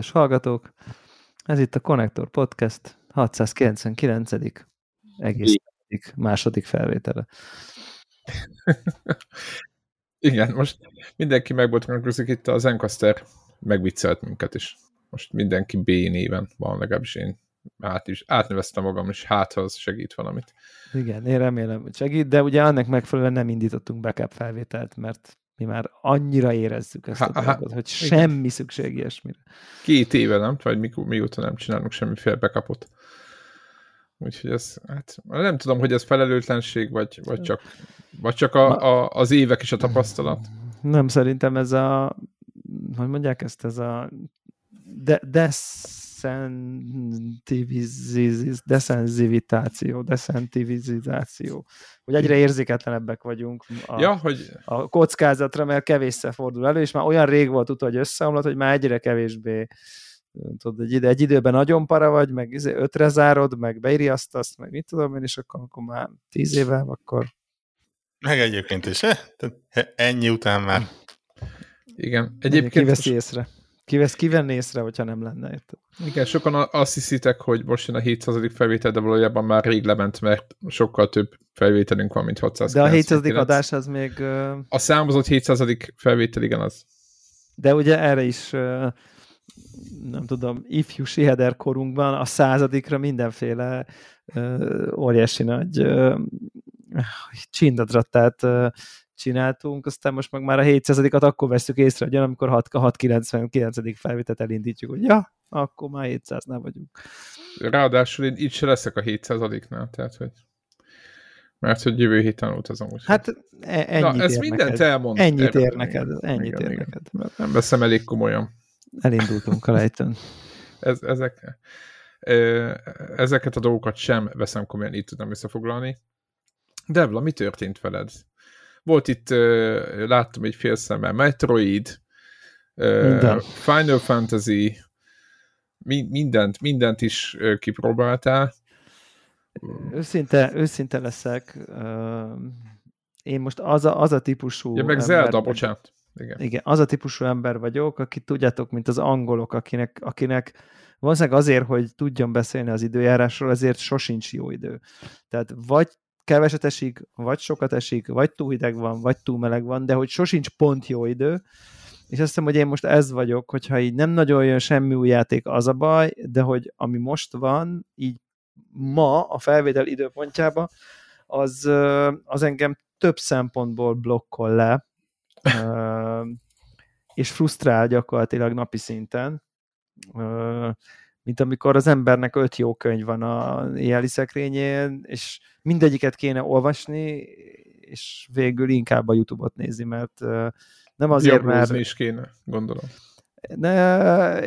Kedves hallgatók! Ez itt a Connector Podcast 699. egész második felvétele. Igen, most mindenki meg volt itt az Encaster megviccelt minket is. Most mindenki B néven van, legalábbis én át is, átneveztem magam, és hát az segít valamit. Igen, én remélem, hogy segít, de ugye annak megfelelően nem indítottunk backup felvételt, mert mi már annyira érezzük ezt a dolgot, hogy igen. semmi szükség ilyesmire. Két éve nem, vagy mikor, mióta nem csinálunk semmiféle backupot. Úgyhogy ez, hát nem tudom, hogy ez felelőtlenség, vagy, vagy csak, vagy csak a, a, az évek és a tapasztalat. Nem, szerintem ez a, hogy mondják ezt, ez a de, deszenzivitáció, deszentivizáció, hogy egyre érzéketlenebbek vagyunk a, ja, hogy... a kockázatra, mert kevésszer fordul elő, és már olyan rég volt utó, hogy összeomlott, hogy már egyre kevésbé tudod, egy, ide, egy időben nagyon para vagy, meg izé ötre zárod, meg beiriasztasz, meg mit tudom én, és akkor, akkor már tíz éve, akkor... Meg egyébként is, eh? ennyi után már. Igen. Egyébként... Kiveszi észre. Kivesz, kivenni észre, hogyha nem lenne. Érted? Igen, sokan azt hiszitek, hogy most jön a 700. felvétel, de valójában már rég lement, mert sokkal több felvételünk van, mint 600. De a 700. adás az még... A számozott 700. felvétel, igen az. De ugye erre is nem tudom, ifjú siheder korunkban a századikra mindenféle óriási nagy csindadrattát csináltunk, aztán most meg már a 700-at akkor veszük észre, hogy amikor 699. felvételt elindítjuk, hogy ja, akkor már 700-nál vagyunk. Ráadásul én itt se leszek a 700-nál, tehát hogy mert hogy jövő héten utazom. Úgy. Hát e- ennyit Na, ez mindent neked. elmond. Ennyit ér neked, ennyit ér neked. Mert nem veszem elég komolyan. Elindultunk a lejtőn. ez, ezek, ezeket a dolgokat sem veszem komolyan, így tudom összefoglalni. Devla, mi történt veled? Volt itt, láttam egy fél szemmel, Metroid, Minden. Final Fantasy, mindent, mindent is kipróbáltál. Őszinte, őszinte leszek. Én most az a, az a típusú... Ja, meg ember, Zelda, bocsánat. Igen. Igen, az a típusú ember vagyok, aki tudjátok, mint az angolok, akinek, akinek valószínűleg azért, hogy tudjon beszélni az időjárásról, ezért sosincs jó idő. Tehát vagy keveset esik, vagy sokat esik, vagy túl hideg van, vagy túl meleg van, de hogy sosincs pont jó idő, és azt hiszem, hogy én most ez vagyok, hogyha így nem nagyon jön semmi új játék, az a baj, de hogy ami most van, így ma a felvétel időpontjában, az, az engem több szempontból blokkol le, és frusztrál gyakorlatilag napi szinten, mint amikor az embernek öt jó könyv van a éjjeli szekrényén, és mindegyiket kéne olvasni, és végül inkább a YouTube-ot nézi, mert nem azért, mert... is kéne, gondolom. Ne,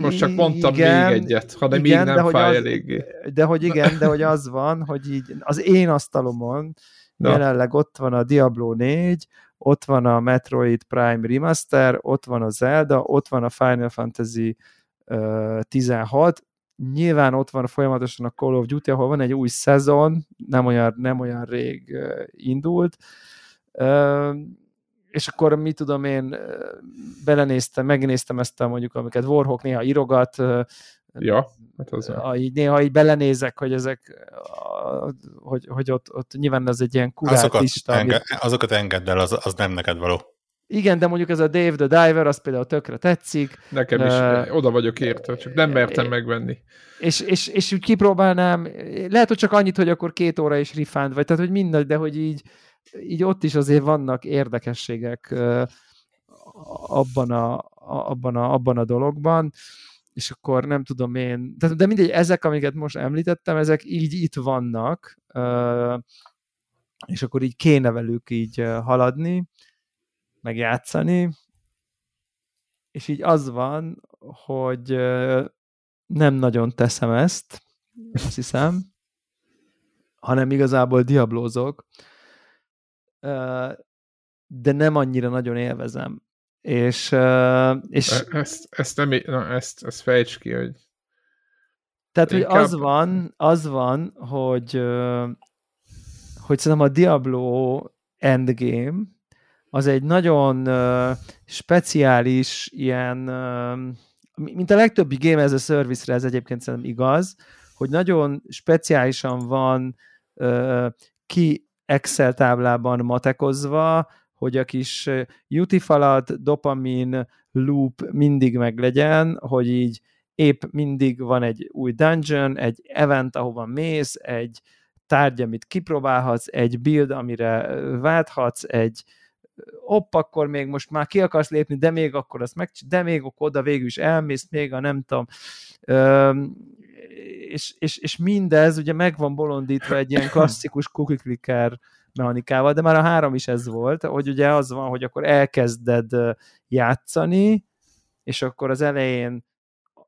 Most csak mondtam igen, még egyet, ha nem igen, így nem fáj az, eléggé. De hogy igen, de hogy az van, hogy így az én asztalomon Na. jelenleg ott van a Diablo 4, ott van a Metroid Prime Remaster, ott van a Zelda, ott van a Final Fantasy 16, nyilván ott van folyamatosan a Call of Duty, ahol van egy új szezon, nem olyan, nem olyan rég indult, és akkor mit tudom én, belenéztem, megnéztem ezt a mondjuk, amiket Warhawk néha írogat, Ja, hát az a, így néha így belenézek, hogy ezek, a, hogy, hogy ott, ott nyilván az egy ilyen kurált azokat lista. Amit... Azokat engedd el, az, az nem neked való. Igen, de mondjuk ez a Dave the Diver, az például tökre tetszik. Nekem is, uh, oda vagyok értve, csak nem mertem uh, megvenni. És, és, és úgy kipróbálnám, lehet, hogy csak annyit, hogy akkor két óra is rifánd, vagy tehát, hogy mindegy, de hogy így, így ott is azért vannak érdekességek uh, abban a, abban a, abban a dologban és akkor nem tudom én, de, de mindegy, ezek, amiket most említettem, ezek így itt vannak, és akkor így kéne velük így haladni, meg játszani, és így az van, hogy nem nagyon teszem ezt, azt hiszem, hanem igazából diablózok, de nem annyira nagyon élvezem. És, és ezt, ezt, nem, na, ezt, ezt fejts ki, hogy tehát, hogy az van, az van, hogy hogy szerintem a Diablo Endgame az egy nagyon uh, speciális ilyen, uh, mint a legtöbbi Game as a Service-re ez egyébként szerintem igaz, hogy nagyon speciálisan van uh, ki Excel táblában matekozva, hogy a kis utifalat, dopamin, loop mindig meglegyen, hogy így épp mindig van egy új dungeon, egy event, ahova mész, egy tárgy, amit kipróbálhatsz, egy build, amire válthatsz, egy hopp, akkor még most már ki akarsz lépni, de még akkor azt meg, de még akkor oda végül is elmész, még a nem tudom, és, és, és mindez ugye meg van bolondítva egy ilyen klasszikus cookie clicker mechanikával, de már a három is ez volt, hogy ugye az van, hogy akkor elkezded játszani, és akkor az elején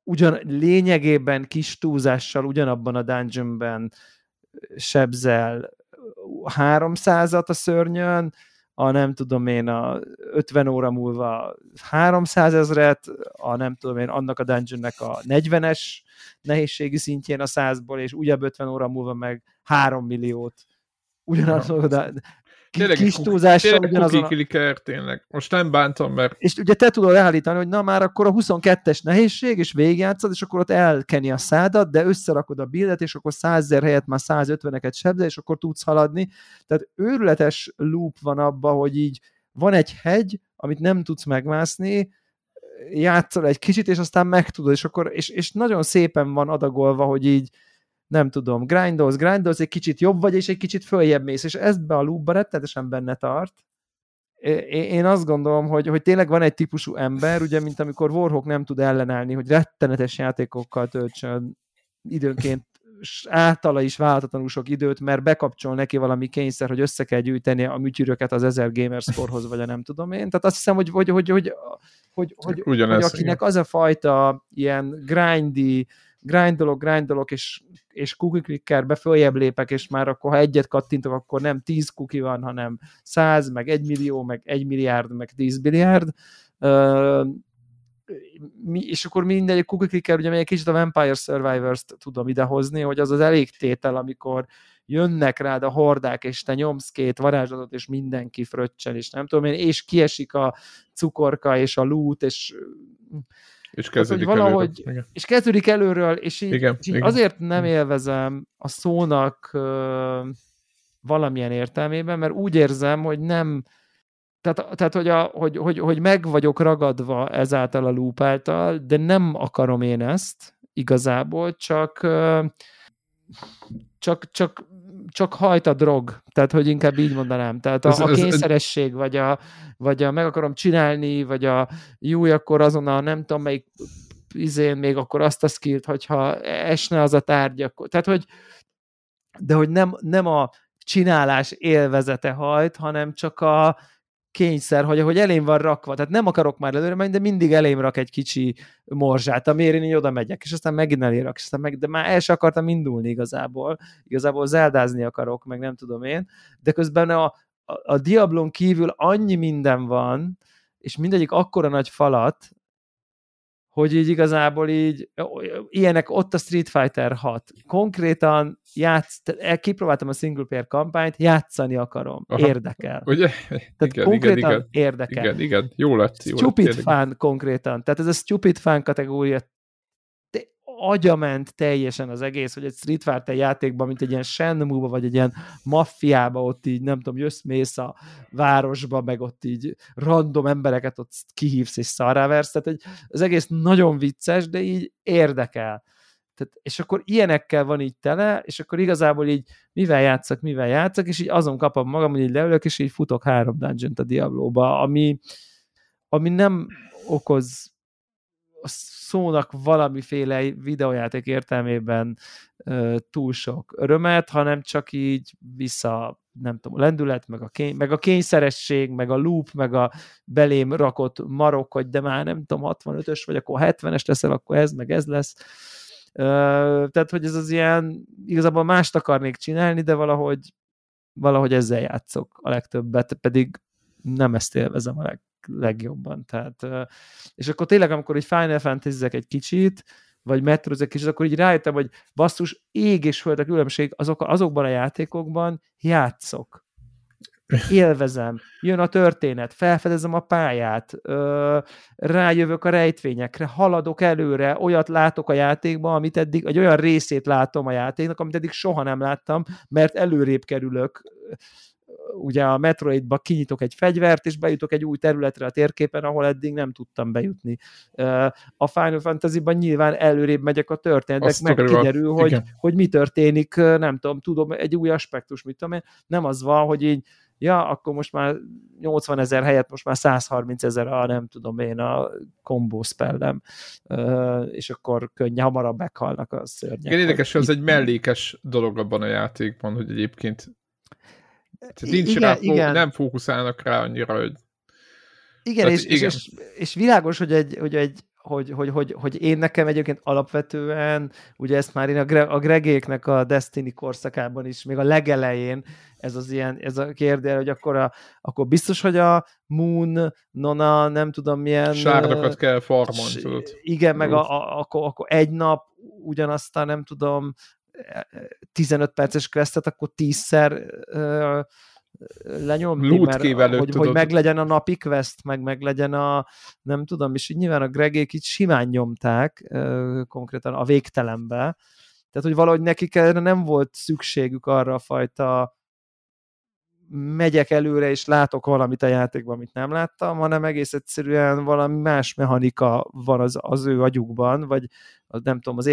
ugyan lényegében kis túlzással ugyanabban a dungeonben sebzel 300-at a szörnyön, a nem tudom én a 50 óra múlva 300 ezret, a nem tudom én annak a dungeonnek a 40-es nehézségi szintjén a 100-ból, és újabb 50 óra múlva meg 3 milliót ugyanazon, de Tényleg kis túlzással ugyanazon. A... clicker, tényleg. Most nem bántam, mert... És ugye te tudod állítani, hogy na már akkor a 22-es nehézség, és végigjátszod, és akkor ott elkeni a szádat, de összerakod a bildet, és akkor 100 helyett már 150-eket sebzel, és akkor tudsz haladni. Tehát őrületes loop van abba, hogy így van egy hegy, amit nem tudsz megmászni, játszol egy kicsit, és aztán megtudod, és akkor, és, és nagyon szépen van adagolva, hogy így nem tudom, grindolsz, grindolsz, egy kicsit jobb vagy, és egy kicsit följebb mész, és ez be a loopba rettenetesen benne tart. Én azt gondolom, hogy, hogy tényleg van egy típusú ember, ugye, mint amikor Warhawk nem tud ellenállni, hogy rettenetes játékokkal töltsön időnként általa is váltatlanul sok időt, mert bekapcsol neki valami kényszer, hogy össze kell gyűjteni a műtyűröket az 1000 Gamerscore-hoz, vagy a nem tudom én. Tehát azt hiszem, hogy, hogy, hogy, hogy, hogy, hogy, hogy akinek az a fajta ilyen grindy, grindolok, grindolok, és, és cookie clickerbe följebb lépek, és már akkor, ha egyet kattintok, akkor nem 10 cookie van, hanem 100, meg 1 millió, meg 1 milliárd, meg 10 milliárd. Uh, mi, és akkor mindegy cookie clicker, ugye még egy kicsit a Vampire Survivors-t tudom idehozni, hogy az az elég tétel, amikor jönnek rád a hordák, és te nyomsz két varázslatot, és mindenki fröccsel, és nem tudom én, és kiesik a cukorka, és a loot, és és kezdődik hát, valahogy, előről. És kezdődik előről, és így, igen, és így igen. azért nem élvezem a szónak uh, valamilyen értelmében, mert úgy érzem, hogy nem tehát, tehát hogy, a, hogy, hogy, hogy meg vagyok ragadva ezáltal a loop által, de nem akarom én ezt igazából, csak csak, csak csak hajt a drog, tehát hogy inkább így mondanám. Tehát a, ez, a kényszeresség, vagy a, vagy a meg akarom csinálni, vagy a jó, akkor azon a nem tudom melyik izén még akkor azt a skillt, hogyha esne az a tárgy, akkor, tehát hogy de hogy nem, nem a csinálás élvezete hajt, hanem csak a, kényszer, hogy ahogy elém van rakva, tehát nem akarok már előre menni, de mindig elém rak egy kicsi morzsát, amiért én így oda megyek, és aztán megint elérak, és aztán meg, de már el sem akartam indulni igazából, igazából zeldázni akarok, meg nem tudom én, de közben a, a, a Diablon kívül annyi minden van, és mindegyik akkora nagy falat, hogy így igazából így, ilyenek ott a Street Fighter 6. Konkrétan játsz, kipróbáltam a single player kampányt, játszani akarom, Aha. érdekel. Ugye? Tehát igen, konkrétan igen, igen. érdekel. Igen, igen, jó lett. Jó stupid lett, fan konkrétan, tehát ez a stupid fan kategória agyament teljesen az egész, hogy egy Street Fighter játékban, mint egy ilyen shenmue vagy egy ilyen maffiába, ott így nem tudom, jössz mész a városba, meg ott így random embereket ott kihívsz és szarráversz, tehát egy, az egész nagyon vicces, de így érdekel. Tehát, és akkor ilyenekkel van így tele, és akkor igazából így mivel játszak, mivel játszak, és így azon kapom magam, hogy így leülök, és így futok három dungeon a Diablo-ba, ami, ami nem okoz a szónak valamiféle videójáték értelmében uh, túl sok örömet, hanem csak így vissza, nem tudom, a lendület, meg a, kény, meg a kényszeresség, meg a loop, meg a belém rakott marok, hogy de már nem tudom, 65-ös vagy, akkor 70-es leszel, akkor ez, meg ez lesz. Uh, tehát, hogy ez az ilyen, igazából mást akarnék csinálni, de valahogy valahogy ezzel játszok a legtöbbet, pedig nem ezt élvezem a leg, legjobban. Tehát, és akkor tényleg, amikor egy Final fantasy egy kicsit, vagy metrozek kicsit, akkor így rájöttem, hogy basszus, ég és föld a különbség azok, azokban a játékokban játszok. élvezem, jön a történet, felfedezem a pályát, ö, rájövök a rejtvényekre, haladok előre, olyat látok a játékban, amit eddig, egy olyan részét látom a játéknak, amit eddig soha nem láttam, mert előrébb kerülök ugye a Metroidba kinyitok egy fegyvert, és bejutok egy új területre a térképen, ahol eddig nem tudtam bejutni. A Final Fantasy-ban nyilván előrébb megyek a történetek, meg kiderül, hogy, hogy mi történik, nem tudom, tudom, egy új aspektus, mit tudom én, nem az van, hogy így ja, akkor most már 80 ezer helyett most már 130 ezer a nem tudom én a kombó spellem, és akkor könnyen hamarabb meghalnak a szörnyek. Igen, érdekes, hogy ez egy mellékes dolog abban a játékban, hogy egyébként tehát nincs igen, rá, igen. nem fókuszálnak rá annyira, hogy... Igen, és, igen. És, és, és világos, hogy egy, hogy egy hogy, hogy, hogy, hogy én nekem egyébként alapvetően, ugye ezt már én a, Gre- a Gregéknek a Destiny korszakában is, még a legelején, ez az ilyen, ez a kérdés, hogy akkor, a, akkor biztos, hogy a Moon, Nona, nem tudom milyen... Sárdokat kell farmon, tudod. Igen, meg a, a, akkor, akkor egy nap ugyanazt nem tudom, 15 perces questet, akkor tízszer lenyomni, mert előtt, hogy, tudod. hogy meglegyen a napi quest, meg meglegyen a, nem tudom, és így nyilván a Gregék itt simán nyomták konkrétan a végtelenbe, tehát, hogy valahogy nekik erre nem volt szükségük arra a fajta megyek előre, és látok valamit a játékban, amit nem láttam, hanem egész egyszerűen valami más mechanika van az, az ő agyukban, vagy az, nem tudom, az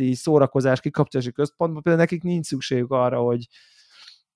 élvezeti szórakozás kikapcsolási központban, például nekik nincs szükségük arra, hogy,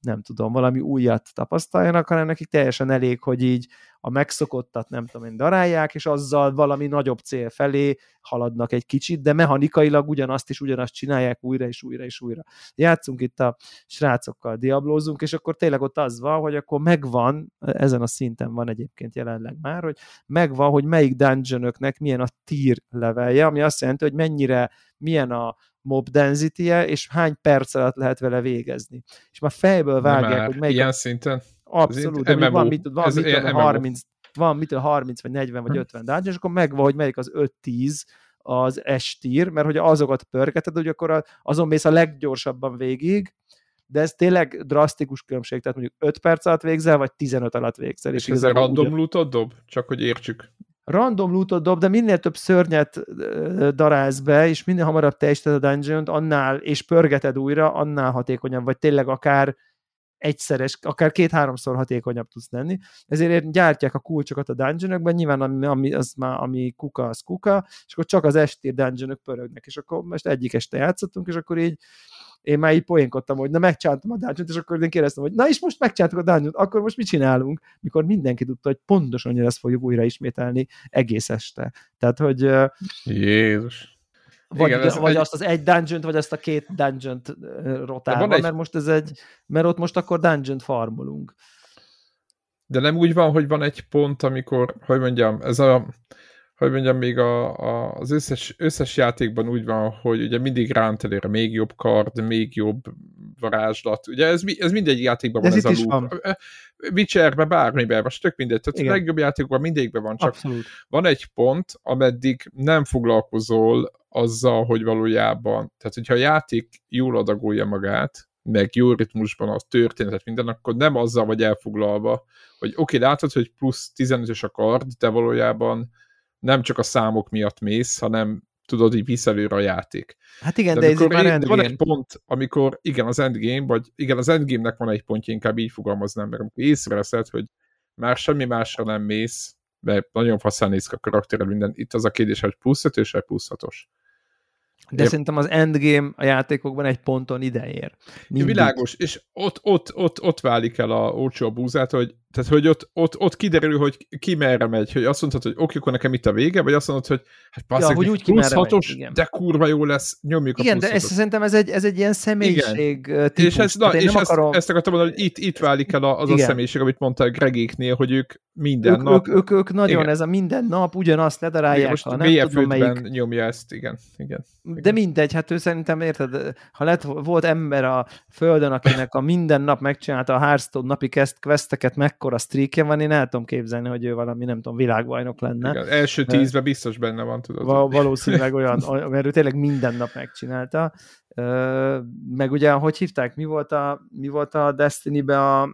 nem tudom, valami újat tapasztaljanak, hanem nekik teljesen elég, hogy így a megszokottat nem tudom én darálják, és azzal valami nagyobb cél felé haladnak egy kicsit, de mechanikailag ugyanazt is ugyanazt csinálják újra és újra és újra. Játszunk itt a srácokkal, diablózunk, és akkor tényleg ott az van, hogy akkor megvan, ezen a szinten van egyébként jelenleg már, hogy megvan, hogy melyik dungeonöknek milyen a tier levelje, ami azt jelenti, hogy mennyire milyen a mob density -e, és hány perc alatt lehet vele végezni. És már fejből vágják, már hogy melyik... Ilyen a... szinten? Abszolút, de van, mit, van, Ez mit, 30, van mit, 30 vagy 40 vagy 50 dungeon, és akkor megvan, hogy melyik az 5-10 az estír, mert hogy azokat pörgeted, hogy akkor azon mész a leggyorsabban végig, de ez tényleg drasztikus különbség, tehát mondjuk 5 perc alatt végzel, vagy 15 alatt végzel. És, és ez a random ugyan... lootot dob? Csak hogy értsük random lootot dob, de minél több szörnyet darálsz be, és minél hamarabb teljesíted a dungeon annál, és pörgeted újra, annál hatékonyabb, vagy tényleg akár egyszeres, akár két-háromszor hatékonyabb tudsz lenni. Ezért gyártják a kulcsokat a dungeonokban, nyilván ami, ami, az már, ami kuka, az kuka, és akkor csak az estér dungeonok pörögnek, és akkor most egyik este játszottunk, és akkor így én már így poénkodtam, hogy na megcsántam a dungeon és akkor én kérdeztem, hogy na és most megcsántuk a dungeon akkor most mit csinálunk? Mikor mindenki tudta, hogy pontosan ezt fogjuk újra ismételni egész este. Tehát, hogy... Jézus. Vagy, Igen, ez vagy egy... azt az egy dungeon vagy azt a két dungeon rotálva, egy... mert most ez egy, mert ott most akkor dungeon farmolunk. De nem úgy van, hogy van egy pont, amikor, hogy mondjam, ez a hogy mondjam, még a, a, az összes, összes játékban úgy van, hogy ugye mindig ránt előre még jobb kard, még jobb varázslat. Ugye ez, ez mindegy játékban van ez, ez a loop. Witcherben, bármiben, most tök mindegy. Tehát Igen. a legjobb játékokban mindegyikben van, csak Abszolút. van egy pont, ameddig nem foglalkozol azzal, hogy valójában, tehát hogyha a játék jól adagolja magát, meg jó ritmusban a történetet, minden, akkor nem azzal vagy elfoglalva, hogy oké, okay, látod, hogy plusz 15-ös a kard, de valójában nem csak a számok miatt mész, hanem tudod, így visz előre a játék. Hát igen, de, de ez már endgame. Van egy pont, amikor igen, az endgame, vagy igen, az endgame-nek van egy pontja, inkább így fogalmaznám, mert amikor észreveszed, hogy már semmi másra nem mész, mert nagyon faszán néz ki a karakterrel minden. Itt az a kérdés, hogy plusz 5 vagy plusz 6-os. De Épp. szerintem az endgame a játékokban egy ponton ide ér. Mindig. Világos, és ott, ott, ott, ott válik el a olcsó búzát, hogy tehát, hogy ott, ott, ott kiderül, hogy ki merre megy, hogy azt mondhatod, hogy oké, akkor nekem itt a vége, vagy azt mondod, hogy hát passzeg, ja, hogy úgy plusz hatos, megy, de kurva jó lesz, nyomjuk igen, a Igen, de ez, szerintem ez egy, ez egy ilyen személyiség igen. típus. És, ez, na, és ezt, akarom... ezt akartam mondani, hogy itt, itt válik el az igen. a személyiség, amit mondtál Gregéknél, hogy ők minden ők, nap... Ők, ők, ők nagyon, igen. ez a minden nap ugyanazt ledarálják. Igen, most ha nem tudom, melyik... nyomja ezt, igen. igen. igen. De mindegy, hát ő szerintem, érted, ha lett, volt ember a földön, akinek a minden nap megcsinálta a Hearthstone napi questeket, mekkora streakje van, én el tudom képzelni, hogy ő valami, nem tudom, világbajnok lenne. Igen, első tízben biztos benne van, tudod. Val- valószínűleg olyan, mert ő tényleg minden nap megcsinálta. Meg ugye, hogy hívták, mi volt a, mi volt a Destiny-be a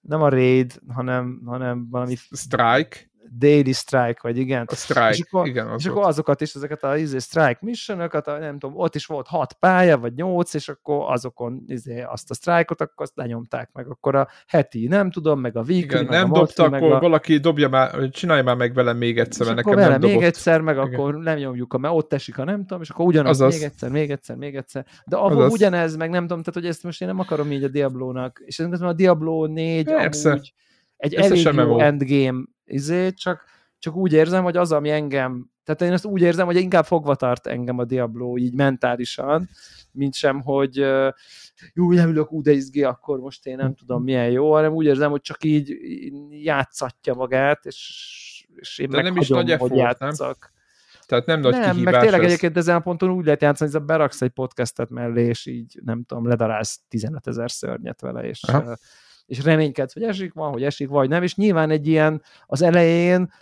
nem a raid, hanem, hanem valami Strike. Daily Strike, vagy igen. A Strike, és akkor, igen. Az és akkor azokat is, ezeket a izé, Strike mission a, nem tudom, ott is volt hat pálya, vagy nyolc, és akkor azokon izé, azt a Strike-ot, akkor azt lenyomták meg. Akkor a heti, nem tudom, meg a weekly, igen, meg nem a dobta, monthly, akkor meg a... valaki dobja már, csinálja már meg velem még egyszer, mert nekem nem még egyszer, meg Igen. akkor nem nyomjuk, mert ott esik, ha nem tudom, és akkor ugyanaz Azaz. még egyszer, még egyszer, még egyszer. De ahol Azaz. ugyanez, meg nem tudom, tehát hogy ezt most én nem akarom így a Diablo-nak, és ez a Diablo 4 Persze. amúgy egy elég jó endgame izé, csak, csak úgy érzem, hogy az, ami engem, tehát én ezt úgy érzem, hogy inkább fogva tart engem a Diablo így mentálisan, mint sem, hogy jó, ú, de izgi, akkor most én nem tudom milyen jó, hanem úgy érzem, hogy csak így játszatja magát, és, és én De meg nem is hagyom, nagy hogy effort, nem? játszak. Tehát nem nagy nem, kihívás meg tényleg ez. egyébként ezen a ponton úgy lehet játszani, hogy beraksz egy podcastet mellé, és így nem tudom, ledarálsz 15 ezer szörnyet vele, és, Aha. És reménykedsz, hogy esik van, hogy esik, vagy nem, és nyilván egy ilyen az elején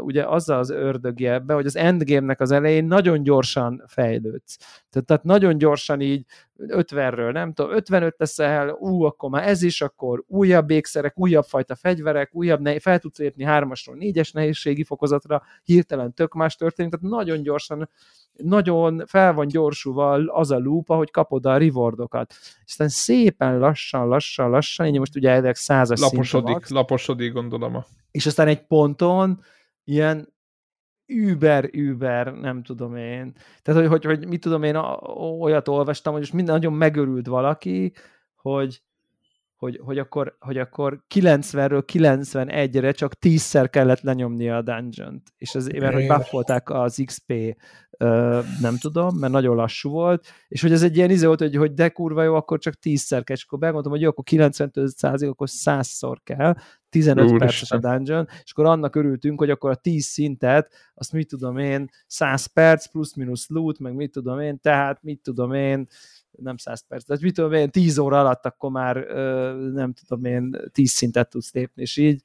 ugye azzal az ördögje ebbe, hogy az endgame-nek az elején nagyon gyorsan fejlődsz. Tehát, tehát nagyon gyorsan így 50-ről, nem tudom, 55 leszel, ú, akkor már ez is, akkor újabb ékszerek, újabb fajta fegyverek, újabb, ne- fel tudsz lépni hármasról négyes nehézségi fokozatra, hirtelen tök más történik, tehát nagyon gyorsan nagyon fel van gyorsulva az a loop, ahogy kapod a rewardokat. És aztán szépen lassan, lassan, lassan, így most ugye ezek százas Laposodik, laposodik gondolom. és aztán egy ponton ilyen über, über, nem tudom én. Tehát, hogy, hogy, hogy mit tudom én, olyat olvastam, hogy most minden nagyon megörült valaki, hogy, hogy, hogy, akkor, hogy akkor 90-ről 91-re csak 10-szer kellett lenyomnia a dungeon És az, mert hogy buffolták az XP, ö, nem tudom, mert nagyon lassú volt, és hogy ez egy ilyen izé volt, hogy, hogy de kurva jó, akkor csak 10-szer kell, és akkor begondoltam, hogy jó, akkor 95 akkor 100-szor kell, 15 Úristen. perces a dungeon, és akkor annak örültünk, hogy akkor a 10 szintet, azt mit tudom én, 100 perc plusz-minusz loot, meg mit tudom én, tehát mit tudom én, nem 100 perc, de mit tudom én, 10 óra alatt akkor már nem tudom én, 10 szintet tudsz lépni, és így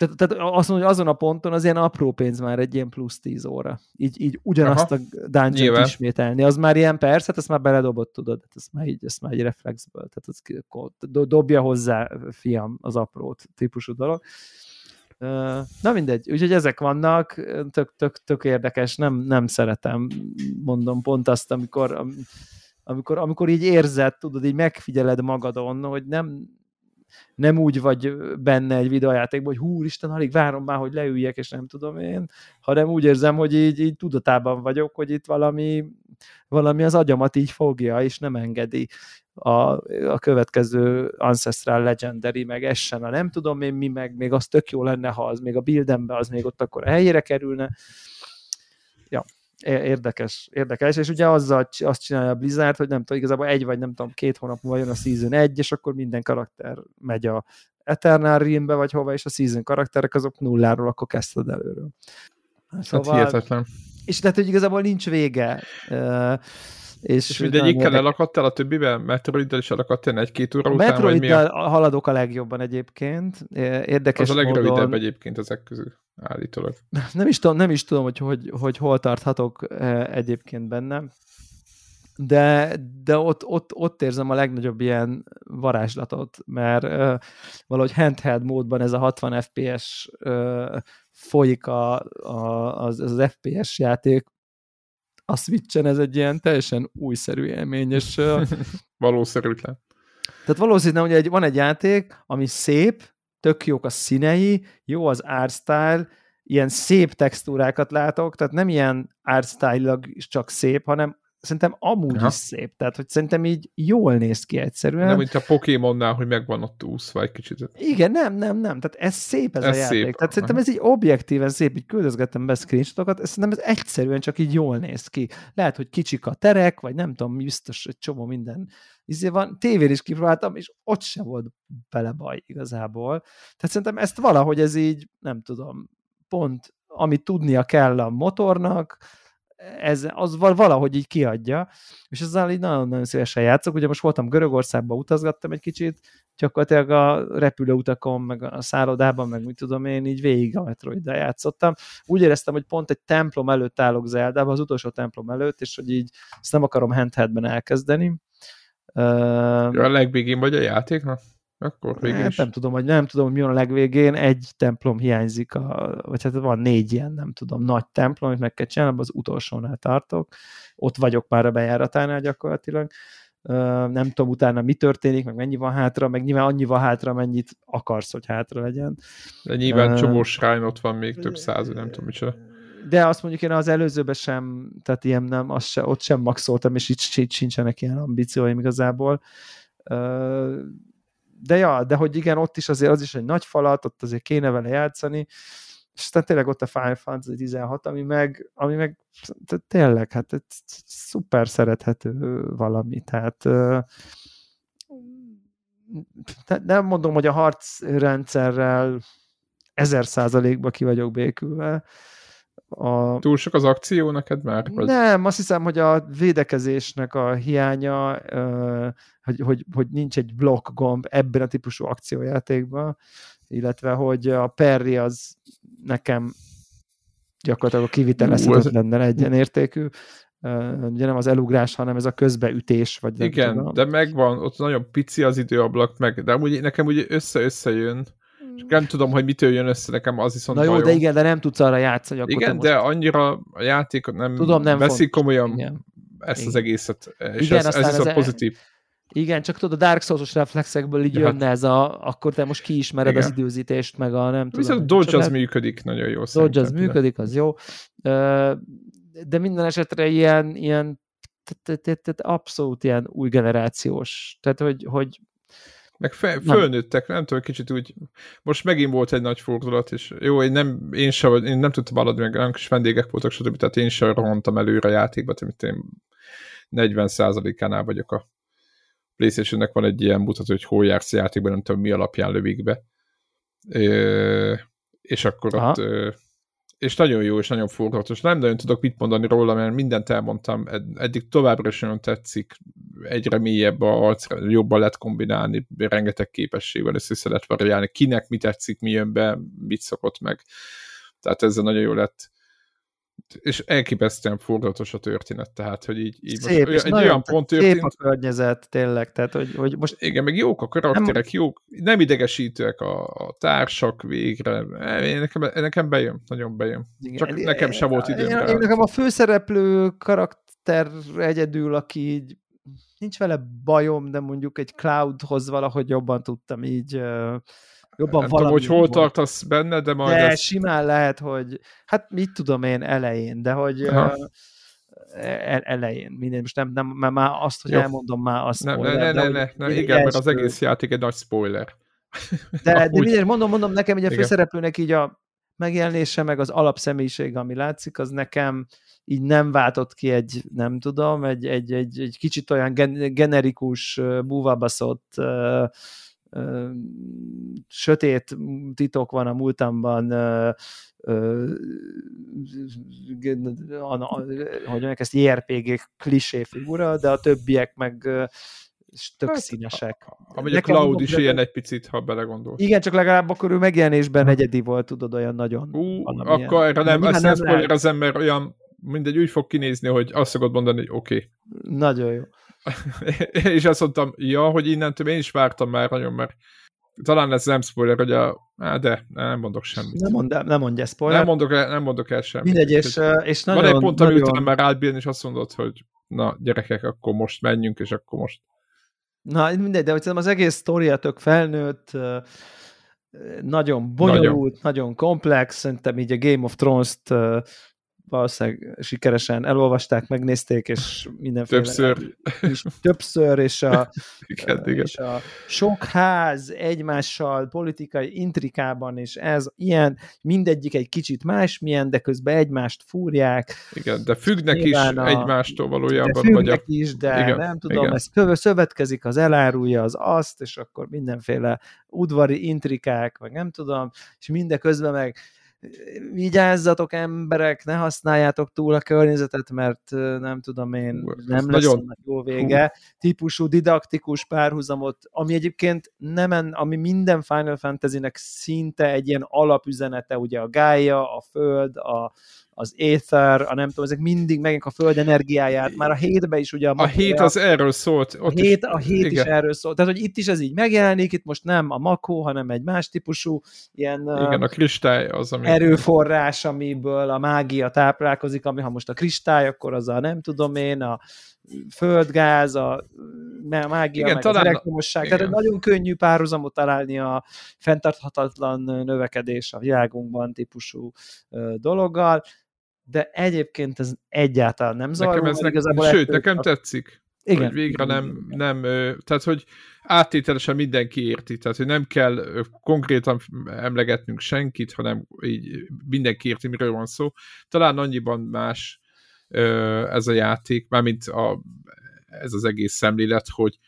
tehát, tehát azt mondom, hogy azon a ponton az ilyen apró pénz már egy ilyen plusz 10 óra. Így, így ugyanazt Aha. a dungeon ismételni. Az már ilyen perc, hát ezt már beledobott, tudod, hát ezt már így, ezt már egy reflexből. Tehát do- dobja hozzá, fiam, az aprót típusú dolog. Na mindegy, úgyhogy ezek vannak, tök, tök, tök érdekes, nem, nem szeretem, mondom pont azt, amikor, am- amikor, amikor így érzed, tudod, így megfigyeled magadon, hogy nem, nem úgy vagy benne egy videójátékban, hogy hú, Isten, alig várom már, hogy leüljek, és nem tudom én, hanem úgy érzem, hogy így, így tudatában vagyok, hogy itt valami, valami az agyamat így fogja, és nem engedi a, a következő Ancestral Legendary, meg Essen, a nem tudom én mi, meg még az tök jó lenne, ha az még a buildembe, az még ott akkor a helyére kerülne. Érdekes, érdekes, és ugye azzal azt csinálja a Blizzard, hogy nem tudom, igazából egy vagy nem tudom, két hónap múlva jön a Season 1, és akkor minden karakter megy a Eternal Realmbe, vagy hova, és a Season karakterek azok nulláról, akkor kezdted előről. Hát hihetetlen. és tehát, hogy igazából nincs vége. És, És mindegyikkel elakadtál a többivel? Metroiddal is elakadtál egy-két óra A után, Metroiddal haladok a legjobban egyébként. Érdekes Az a legrövidebb módon, egyébként ezek közül, állítólag. nem is tudom, nem is tudom hogy, hogy, hogy hol tarthatok eh, egyébként benne, de, de ott, ott, ott érzem a legnagyobb ilyen varázslatot, mert uh, valahogy handheld módban ez a 60 FPS uh, folyik a, a, az, az FPS játék, a Switchen ez egy ilyen teljesen újszerű élmény, és Valószerűtlen. tehát valószínűleg ugye egy, van egy játék, ami szép, tök jók a színei, jó az art style, ilyen szép textúrákat látok, tehát nem ilyen art style csak szép, hanem szerintem amúgy Aha. is szép. Tehát, hogy szerintem így jól néz ki egyszerűen. Nem, mint a Pokémonnál, hogy megvan ott úszva egy kicsit. Igen, nem, nem, nem. Tehát ez szép ez, Ez a játék. szép. Tehát szerintem Aha. ez így objektíven szép, így küldözgettem be screenshotokat, szerintem ez egyszerűen csak így jól néz ki. Lehet, hogy kicsik a terek, vagy nem tudom, biztos egy csomó minden. Izé van, tévén is kipróbáltam, és ott se volt bele baj igazából. Tehát szerintem ezt valahogy ez így, nem tudom, pont amit tudnia kell a motornak, ez, az val- valahogy így kiadja, és ezzel így nagyon-nagyon szívesen játszok. Ugye most voltam Görögországba, utazgattam egy kicsit, gyakorlatilag a repülőutakon, meg a szállodában, meg mit tudom én, így végig a Metroiddal játszottam. Úgy éreztem, hogy pont egy templom előtt állok Zeldában, az utolsó templom előtt, és hogy így ezt nem akarom handheldben elkezdeni. A legvégén vagy a játéknak? Akkor végül hát, nem tudom, hogy nem tudom, hogy mi van a legvégén, egy templom hiányzik, a, vagy hát van négy ilyen, nem tudom, nagy templom, amit meg kell csinálni, az utolsónál tartok, ott vagyok már a bejáratánál gyakorlatilag, nem tudom utána mi történik, meg mennyi van hátra, meg nyilván annyi van hátra, mennyit akarsz, hogy hátra legyen. De nyilván uh, csomó shrine ott van még több száz, nem tudom micsoda. De azt mondjuk én az előzőben sem, tehát ilyen nem, az se, ott sem maxoltam, és itt, itt sincsenek ilyen ambícióim igazából. De ja, de hogy igen, ott is azért az is egy nagy falat, ott azért kéne vele játszani, és aztán tényleg ott a Final Fantasy 16, ami meg, ami meg tényleg, hát szuper szerethető valami, tehát nem mondom, hogy a harcrendszerrel ezer százalékba ki vagyok békülve. A... Túl sok az akció neked már? Vagy? Nem, azt hiszem, hogy a védekezésnek a hiánya, hogy, hogy, hogy nincs egy blokk gomb ebben a típusú akciójátékban, illetve hogy a Perry az nekem gyakorlatilag a kivitelezhetetlen egyenértékű. Ugye nem az elugrás, hanem ez a közbeütés. Vagy Igen, tudom. de megvan, ott nagyon pici az időablak, meg, de úgy, nekem ugye össze-össze jön, és nem tudom, hogy mitől jön össze nekem, az viszont Na jó, bajom. de igen, de nem tudsz arra játszani. Akkor igen, de annyira a játék nem, tudom, nem veszik fontos. komolyan igen. ezt igen. az egészet, és igen, ez, ez is a e- pozitív. Igen, csak tudod, a Dark Souls-os reflexekből így ja, jönne ez a, akkor te most kiismered igen. az időzítést, meg a nem tudom. Viszont Dodge az működik nagyon jó. Dodge az működik, az jó. De minden esetre ilyen, ilyen abszolút ilyen új generációs. Tehát, hogy, hogy meg fe, fölnőttek, nem tudom, kicsit úgy, most megint volt egy nagy fordulat, és jó, én nem, én sem, én nem tudtam aladni, meg kis vendégek voltak, stb. Tehát én sem rohantam előre a játékba, tehát én 40%-ánál vagyok a PlayStation-nek van egy ilyen mutató, hogy hol jársz játékban, nem tudom mi alapján lövik be. Ö, és akkor Aha. ott ö, és nagyon jó, és nagyon forgatos. Nem nagyon tudok mit mondani róla, mert mindent elmondtam, eddig továbbra is nagyon tetszik, egyre mélyebb a arc, jobban lehet kombinálni, rengeteg képességvel össze lehet variálni, kinek mi tetszik, mi jön be, mit szokott meg. Tehát ezzel nagyon jó lett és elképesztően forgatos a történet, tehát, hogy így, így szép, most egy olyan pont történt. Szép a környezet, tényleg, tehát, hogy, hogy most... Igen, meg jók a karakterek, nem... jók, nem idegesítőek a, a társak végre, én, nekem, nekem bejön, nagyon bejön. Igen. Csak nekem sem volt időm. Én, én, nekem a főszereplő karakter egyedül, aki így nincs vele bajom, de mondjuk egy Cloudhoz valahogy jobban tudtam így jobban nem tudom, hogy hol volt. tartasz benne, de majd... De ezt... simán lehet, hogy hát mit tudom én elején, de hogy uh, elején, minden, most nem, nem, mert már azt, hogy Jó. elmondom, már azt ne, spoiler. Ne, ne, ne, ne, ne, igen, mert az egész játék egy nagy spoiler. De, de minden, mondom, mondom, nekem egy a főszereplőnek így a megjelenése, meg az alapszemélyisége, ami látszik, az nekem így nem váltott ki egy, nem tudom, egy, egy, egy, egy kicsit olyan generikus, búvabaszott sötét titok van a múltamban, hogy mondják, ezt JRPG klisé figura, de a többiek meg tök hát, színesek. Amúgy a Cloud is ilyen egy picit, ha belegondolsz. Igen, csak legalább akkor ő megjelenésben egyedi volt, tudod, olyan nagyon. Ú, akkor erre nem, azt nem spoiler az ember olyan, mindegy, úgy fog kinézni, hogy azt szokott mondani, hogy oké. Okay. Nagyon jó. és azt mondtam, ja, hogy innentől én is vártam már nagyon, mert talán ez nem spoiler, hogy a... Á, de nem mondok semmit. Nem, mond, nem mondja spoiler. Nem mondok, el, nem mondok el semmit. Mindegy, és, és nagyon... Van egy pont, nagyon... amit már átbírni, és azt mondod, hogy na, gyerekek, akkor most menjünk, és akkor most... Na, mindegy, de hogy az egész sztoria tök felnőtt, nagyon bonyolult, nagyon. nagyon komplex, szerintem így a Game of Thrones-t valószínűleg sikeresen elolvasták, megnézték, és mindenféle... Többször. És többször, és a, igen, igen. és a sok ház egymással politikai intrikában, és ez ilyen, mindegyik egy kicsit másmilyen, de közben egymást fúrják. Igen, de függnek is a, egymástól valójában. De függnek vagy a... is, de igen, nem tudom, igen. ez szövetkezik, az elárulja az azt, és akkor mindenféle udvari intrikák, meg nem tudom, és mindeközben meg vigyázzatok emberek, ne használjátok túl a környezetet, mert nem tudom én, nem lesz nagyon... jó vége. Típusú didaktikus párhuzamot, ami egyébként nem, en, ami minden Final Fantasy-nek szinte egy ilyen alapüzenete, ugye a gája, a föld, a, az Ether, a nem tudom, ezek mindig megint a föld energiáját, már a hétben is ugye a, A hét az erről szólt. a Ott hét, is, a hét is igen. erről szól. Tehát, hogy itt is ez így megjelenik, itt most nem a makó, hanem egy más típusú ilyen Igen, a kristály az, ami... erőforrás, amiből a mágia táplálkozik, ami ha most a kristály, akkor az a nem tudom én, a földgáz, a má- mágia, Igen, meg talán- az elektromosság. Tehát igen. egy nagyon könnyű párhuzamot találni a fenntarthatatlan növekedés a világunkban típusú dologgal, de egyébként ez egyáltalán nem zavaró. Nekem ez ne, igazából sőt, ettől nekem tetszik. igen, hogy végre nem, nem, tehát hogy áttételesen mindenki érti, tehát hogy nem kell konkrétan emlegetnünk senkit, hanem így mindenki érti, miről van szó. Talán annyiban más ez a játék, mármint a, ez az egész szemlélet, hogy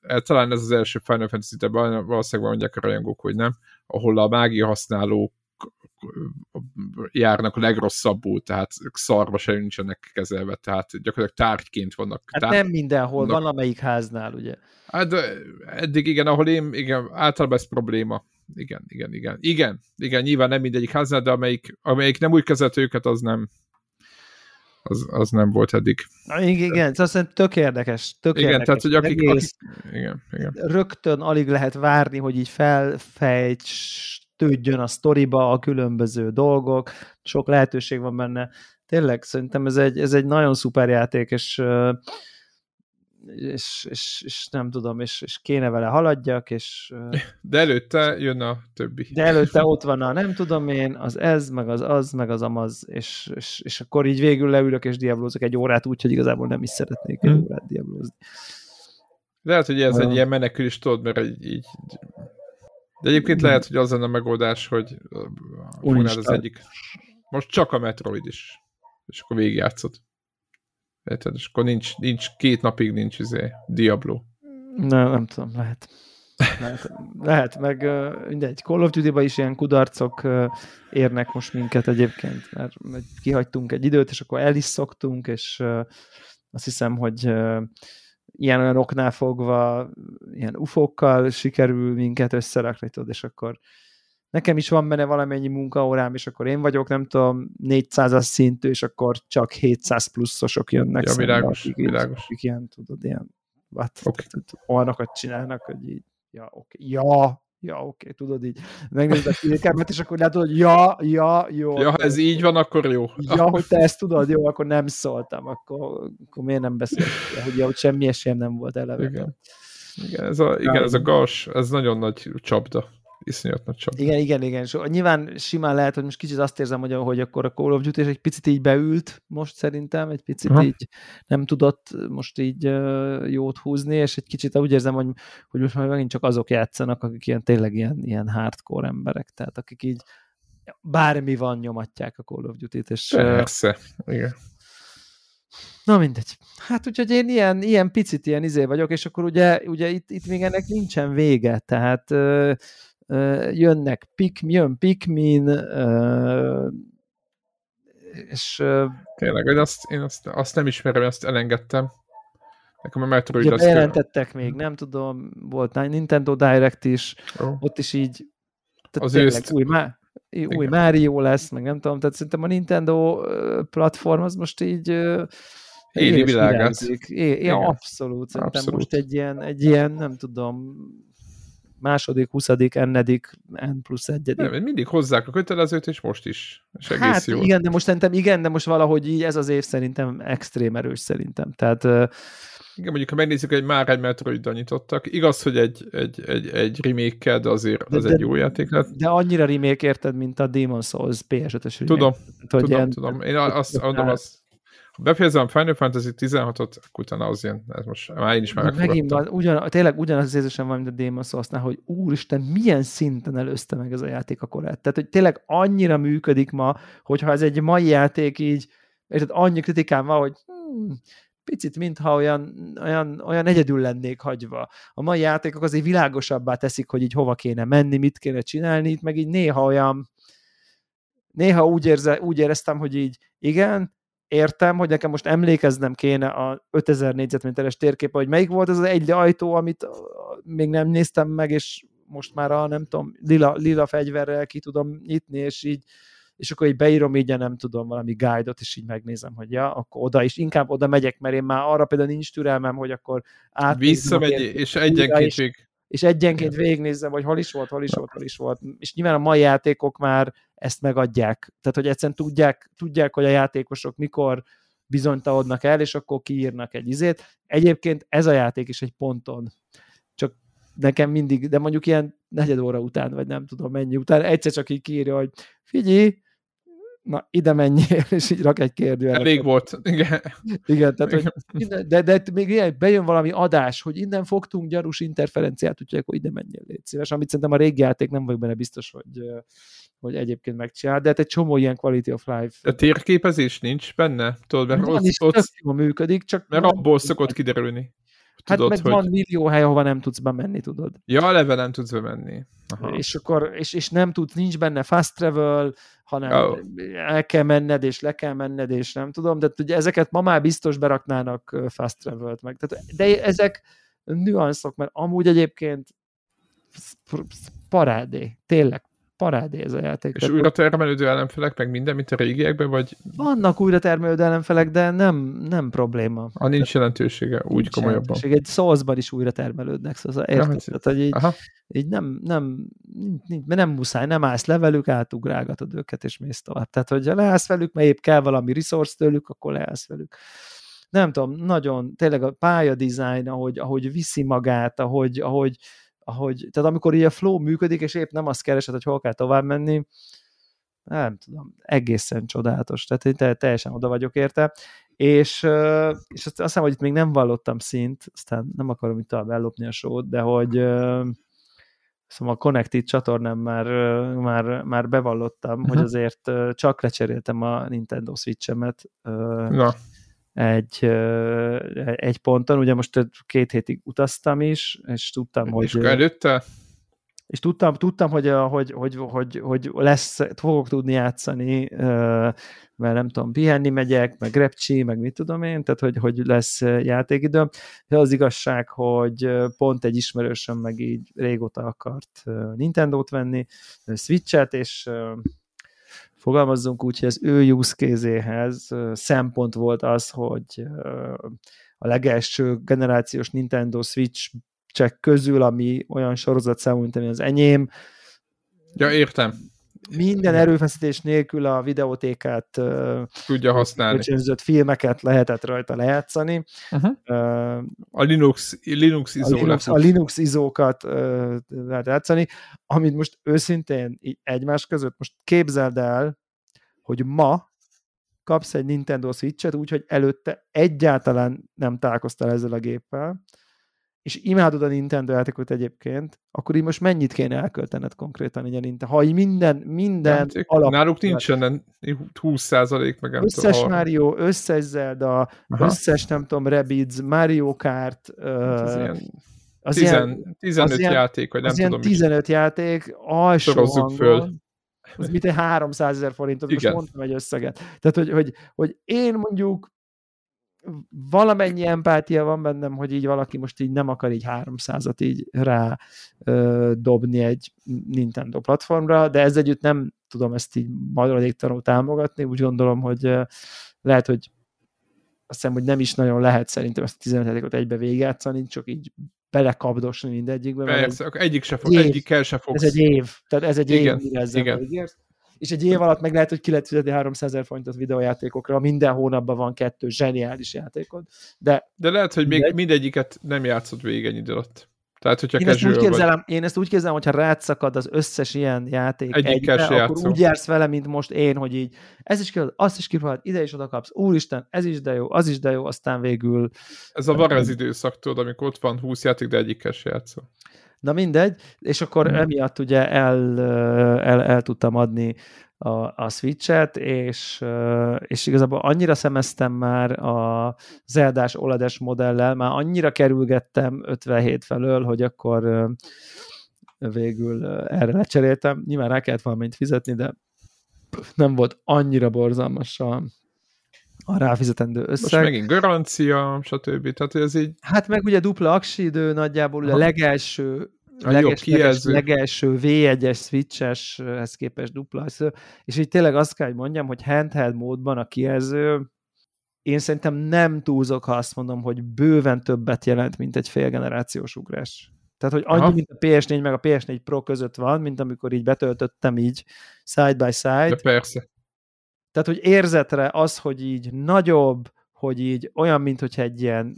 eh, talán ez az első Final Fantasy, de valószínűleg mondják a rajongók, hogy nem, ahol a mágia használók járnak a legrosszabbul, tehát szarva se nincsenek kezelve, tehát gyakorlatilag tárgyként vannak. Hát tár- nem mindenhol, Na. van amelyik háznál, ugye. Hát de eddig igen, ahol én, igen, általában ez probléma. Igen, igen, igen. Igen, igen, nyilván nem mindegyik háznál, de amelyik, amelyik nem úgy kezelt őket, az nem az, az nem volt eddig. Igen, igen, szóval szerintem tök érdekes, tök Igen, érdekes. tehát, hogy akik, akik igen, igen. rögtön alig lehet várni, hogy így felfejtődjön a sztoriba a különböző dolgok, sok lehetőség van benne. Tényleg szerintem ez egy, ez egy nagyon szuper játék, és, és, és, és nem tudom, és, és kéne vele haladjak, és De előtte jön a többi. de előtte ott van a nem tudom én, az ez, meg az az, meg az amaz, és, és, és akkor így végül leülök és diablózok egy órát úgy, hogy igazából nem is szeretnék egy Hm. órát diablózni. Lehet, hogy ez egy ilyen menekülés, tudod, mert így, így de egyébként lehet, hogy az lenne a megoldás, hogy fognád az egyik. Most csak a Metroid is. És akkor végigjátszod. Érted? És akkor nincs, nincs két napig nincs izé, Diablo. Nem, nem tudom, lehet. Lehet, lehet meg mindegy, Call of Duty-ba is ilyen kudarcok érnek most minket egyébként, mert, kihagytunk egy időt, és akkor el is szoktunk, és azt hiszem, hogy ilyen olyan oknál fogva, ilyen ufókkal sikerül minket összerakni, tudod, és akkor nekem is van benne valamennyi munkaórám, és akkor én vagyok, nem tudom, 400-as szintű, és akkor csak 700 pluszosok jönnek Ja, világos, akik világos. akik ilyen, tudod, ilyen Oké. okay. olyanokat csinálnak, hogy így, ja, oké, okay. ja, ja, oké, okay, tudod így, megnézed a filmeket, és akkor látod, hogy ja, ja, jó. Ja, ha ez így van, akkor jó. Ja, hogy te ezt tudod, jó, akkor nem szóltam, akkor, akkor miért nem beszéltél, hogy, ja, hogy semmi esélyem nem volt eleve. Igen. Igen, ez a, igen, ez a gas, ez nagyon nagy csapda. Iszonyat nagy csapda. Igen, igen, igen. So, nyilván simán lehet, hogy most kicsit azt érzem, hogy, hogy akkor a Call of Duty egy picit így beült most szerintem, egy picit Aha. így nem tudott most így uh, jót húzni, és egy kicsit úgy érzem, hogy, hogy most már megint csak azok játszanak, akik ilyen tényleg ilyen, ilyen hardcore emberek, tehát akik így bármi van, nyomatják a Call of Duty-t, és uh, Persze. Igen. Na mindegy. Hát úgyhogy én ilyen, ilyen picit ilyen izé vagyok, és akkor ugye, ugye itt, itt még ennek nincsen vége, tehát jönnek Pik, jön Pikmin, és Tényleg, én azt, én azt, azt nem ismerem, azt elengedtem. Nekem a Metroid ugye bejelentettek még, nem tudom, volt Nintendo Direct is, Ó, ott is így tehát Az tényleg őszt- új, má, új Igen. Mario lesz, meg nem tudom, tehát szerintem a Nintendo platform az most így Éli világát. É, ja, Igen. abszolút. Szerintem Abszolút. most egy ilyen, egy ilyen, nem tudom, második, huszadik, ennedik, N plusz egyedik. nem, mindig hozzák a kötelezőt, és most is. És egész Hát jó. igen, de most szerintem igen, de most valahogy így ez az év szerintem extrém erős szerintem. Tehát Igen, mondjuk, ha megnézzük, hogy már egy Metroid-dal nyitottak, igaz, hogy egy, egy, egy, egy remake de azért De- az de- egy jó játék lett. de annyira remake érted, mint a Demon's Souls PS5-ös remake. Tudom, hogy tudom, ilyen- tudom. Én azt mondom, az, ha befejezem Final Fantasy 16-ot, akkor utána az ilyen, ez most már én is már megint van, ugyan, tényleg ugyanaz az érzésem van, mint a Demon's Souls-nál, hogy úristen, milyen szinten előzte meg ez a játék a korát. Tehát, hogy tényleg annyira működik ma, hogyha ez egy mai játék így, és annyi kritikám van, hogy hmm, picit, mintha olyan, olyan, olyan egyedül lennék hagyva. A mai játékok azért világosabbá teszik, hogy így hova kéne menni, mit kéne csinálni, itt meg így néha olyan, néha úgy, érze, úgy éreztem, hogy így igen, értem, hogy nekem most emlékeznem kéne a 5000 négyzetméteres térképe, hogy melyik volt az az egy ajtó, amit még nem néztem meg, és most már a nem tudom, lila, lila fegyverrel ki tudom nyitni, és így és akkor így beírom így, nem tudom, valami guide-ot, és így megnézem, hogy ja, akkor oda is, inkább oda megyek, mert én már arra például nincs türelmem, hogy akkor át. Visszamegy, és egyenként vég... És egyenként végignézem, hogy hol is volt, hol is volt, hol is volt. És nyilván a mai játékok már ezt megadják. Tehát, hogy egyszerűen tudják, tudják hogy a játékosok mikor bizonytalanodnak el, és akkor kiírnak egy izét. Egyébként ez a játék is egy ponton. Csak nekem mindig, de mondjuk ilyen negyed óra után, vagy nem tudom mennyi után, egyszer csak így kiírja, hogy figyelj, na ide menjél, és így rak egy kérdőjelet. Elég volt, igen. Igen, tehát, hogy innen, de, de még ilyen, bejön valami adás, hogy innen fogtunk gyarus interferenciát, úgyhogy akkor ide menjél, légy szíves, amit szerintem a régi játék nem vagyok benne biztos, hogy, hogy egyébként megcsinál, de hát egy csomó ilyen quality of life. A térképezés nincs benne? Tudod, mert van ott, is ott, működik, csak... Mert abból szokott kiderülni. Hát tudod, meg hogy... van millió hely, ahova nem tudsz bemenni, tudod. Ja, eleve nem tudsz bemenni. Aha. És akkor, és, és nem tudsz, nincs benne fast travel, hanem oh. el kell menned, és le kell menned, és nem tudom, de ugye ezeket ma már biztos beraknának fast travel-t meg. Tehát, de ezek nüanszok, mert amúgy egyébként parádé, tényleg parádé ez a játék. És újra termelődő ellenfelek, meg minden, mint a régiekben, vagy? Vannak újra termelődő ellenfelek, de nem, nem probléma. A nincs jelentősége, úgy nincs komolyabban. Jelentőség. Egy souls is újra termelődnek, szóval érted? Ja, hát, Tehát, hogy így, így nem, nem, nincs, nem muszáj, nem állsz levelük, átugrálgatod őket, és mész tovább. Tehát, hogyha leállsz velük, mert épp kell valami resource tőlük, akkor leállsz velük nem tudom, nagyon, tényleg a pályadizájn, ahogy, ahogy viszi magát, ahogy, ahogy ahogy, tehát amikor így a flow működik, és épp nem azt keresed, hogy hol kell tovább menni, nem tudom, egészen csodálatos, tehát én teljesen oda vagyok érte, és, és azt hiszem, hogy itt még nem vallottam szint, aztán nem akarom itt tovább ellopni a sót, de hogy szóval a Connected csatornám már, már, már bevallottam, uh-huh. hogy azért csak lecseréltem a Nintendo Switch-emet. Na egy, egy ponton. Ugye most két hétig utaztam is, és tudtam, hogy... És előtte? És tudtam, tudtam hogy, hogy, hogy, hogy, hogy lesz, fogok tudni játszani, mert nem tudom, pihenni megyek, meg repcsi, meg mit tudom én, tehát hogy, hogy lesz játékidőm. De az igazság, hogy pont egy ismerősöm meg így régóta akart Nintendo-t venni, Switch-et, és fogalmazzunk úgy, hogy az ő use case szempont volt az, hogy a legelső generációs Nintendo Switch csak közül, ami olyan sorozat számú, mint ami az enyém. Ja, értem. Minden erőfeszítés nélkül a videótékát tudja használni. Kölcsönzött filmeket lehetett rajta lejátszani. Uh-huh. Uh, a Linux, Linux izó a Linux, a Linux izókat uh, lehet játszani, amit most őszintén így egymás között, most képzeld el, hogy ma kapsz egy Nintendo Switch-et, úgyhogy előtte egyáltalán nem találkoztál ezzel a géppel, és imádod a Nintendo játékot egyébként, akkor így most mennyit kéne elköltened konkrétan így a Nintendo? Ha így minden, minden nem, alap... Náluk nincsen 20% meg nem Összes tudom, Mario, összes Zelda, Aha. összes nem tudom, Rabbids, Mario Kart, az ilyen, az 10, ilyen, 15 az játék, vagy nem az tudom. Ilyen 15 is. játék, alsó hangon, föl az mit egy 300 ezer forintot, most mondtam egy összeget. Tehát, hogy, hogy, hogy én mondjuk valamennyi empátia van bennem, hogy így valaki most így nem akar így 300-at így rá ö, dobni egy Nintendo platformra, de ez együtt nem tudom ezt így maradéktalanul támogatni, úgy gondolom, hogy ö, lehet, hogy azt hiszem, hogy nem is nagyon lehet szerintem ezt a 15 ot egybe végigjátszani, csak így belekapdosni mindegyikbe. Persze, egy, egyik se fog, év, egyikkel se fogsz. Ez egy év, tehát ez egy igen, év, mire ezzel igen. És egy év alatt meg lehet, hogy ki lehet fizetni 300 ezer forintot videójátékokra, minden hónapban van kettő zseniális játékod. De, de lehet, hogy még mindegyiket nem játszott végig ennyi idő alatt. Tehát, hogyha én ezt, úgy képzelem, vagy... én ezt úgy képzelem, hogyha rátszakad az összes ilyen játék egybe, akkor játszom. úgy jársz vele, mint most én, hogy így ez is kell, azt is kipróbáld, ide is oda kapsz, úristen, ez is de jó, az is de jó, aztán végül... Ez a varez időszak, tudod, amikor ott van 20 játék, de egyikkel se játszol. Na mindegy, és akkor hmm. emiatt ugye el, el, el tudtam adni a, a Switch-et, és, és igazából annyira szemeztem már a Zeldás olades modellel, már annyira kerülgettem 57 felől, hogy akkor végül erre lecseréltem. Nyilván rá kellett valamit fizetni, de nem volt annyira borzalmas a, a ráfizetendő összeg. Most megint garancia, stb. Tehát ez így... Hát meg ugye dupla aksi idő nagyjából, ugye a legelső A leges, leges, kijelző. legelső V1-es switcheshez képest dupla és így tényleg azt kell, hogy mondjam, hogy handheld módban a kijelző én szerintem nem túlzok, ha azt mondom, hogy bőven többet jelent, mint egy félgenerációs ugrás. Tehát, hogy annyi, Aha. mint a PS4 meg a PS4 Pro között van, mint amikor így betöltöttem így side by side. De persze. Tehát, hogy érzetre az, hogy így nagyobb, hogy így olyan, mint hogyha egy ilyen,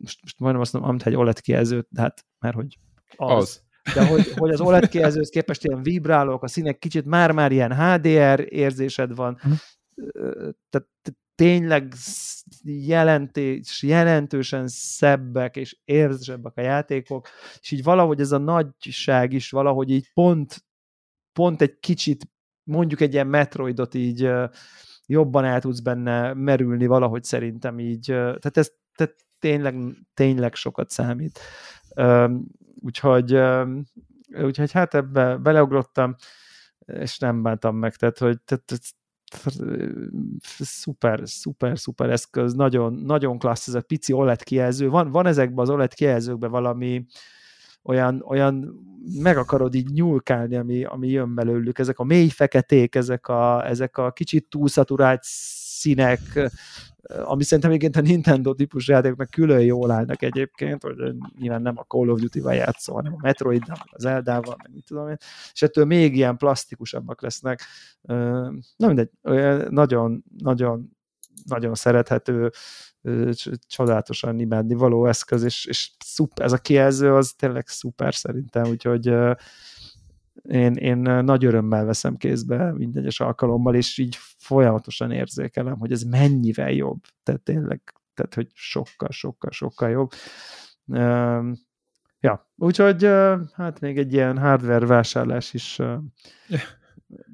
most, most majdnem azt mondom, mint egy OLED kijelzőt, de hát, mert hogy az. Az. De hogy, hogy az OLED kijelzőhöz képest ilyen vibrálók, a színek kicsit már-már ilyen HDR érzésed van. Ö, tehát tényleg jelentés, jelentősen szebbek és érzésebbek a játékok, és így valahogy ez a nagyság is valahogy így pont, pont egy kicsit mondjuk egy ilyen Metroidot így jobban el tudsz benne merülni valahogy szerintem így. Tehát ez tehát tényleg, tényleg sokat számít. Úgyhogy, úgyhogy hát ebbe beleugrottam, és nem bántam meg, tehát hogy tehát, szuper, szuper, szuper eszköz, nagyon, nagyon klassz ez a pici OLED kijelző. Van, van ezekben az OLED kijelzőkben valami olyan, olyan meg akarod így nyúlkálni, ami, ami jön belőlük. Ezek a mély feketék, ezek a, ezek a kicsit túlszaturált színek, ami szerintem egyébként a Nintendo típus játékoknak külön jól állnak egyébként, hogy nyilván nem a Call of Duty-val játszol, hanem a Metroid, meg az Eldával, meg mit tudom én, és ettől még ilyen plastikusabbak lesznek. Na mindegy, nagyon, nagyon, nagyon szerethető, csodálatosan imádni való eszköz, és, és szuper, ez a kijelző az tényleg szuper szerintem, úgyhogy én, én nagy örömmel veszem kézbe minden egyes alkalommal, és így folyamatosan érzékelem, hogy ez mennyivel jobb. Tehát tényleg, tehát hogy sokkal, sokkal, sokkal jobb. Ja, úgyhogy hát még egy ilyen hardware vásárlás is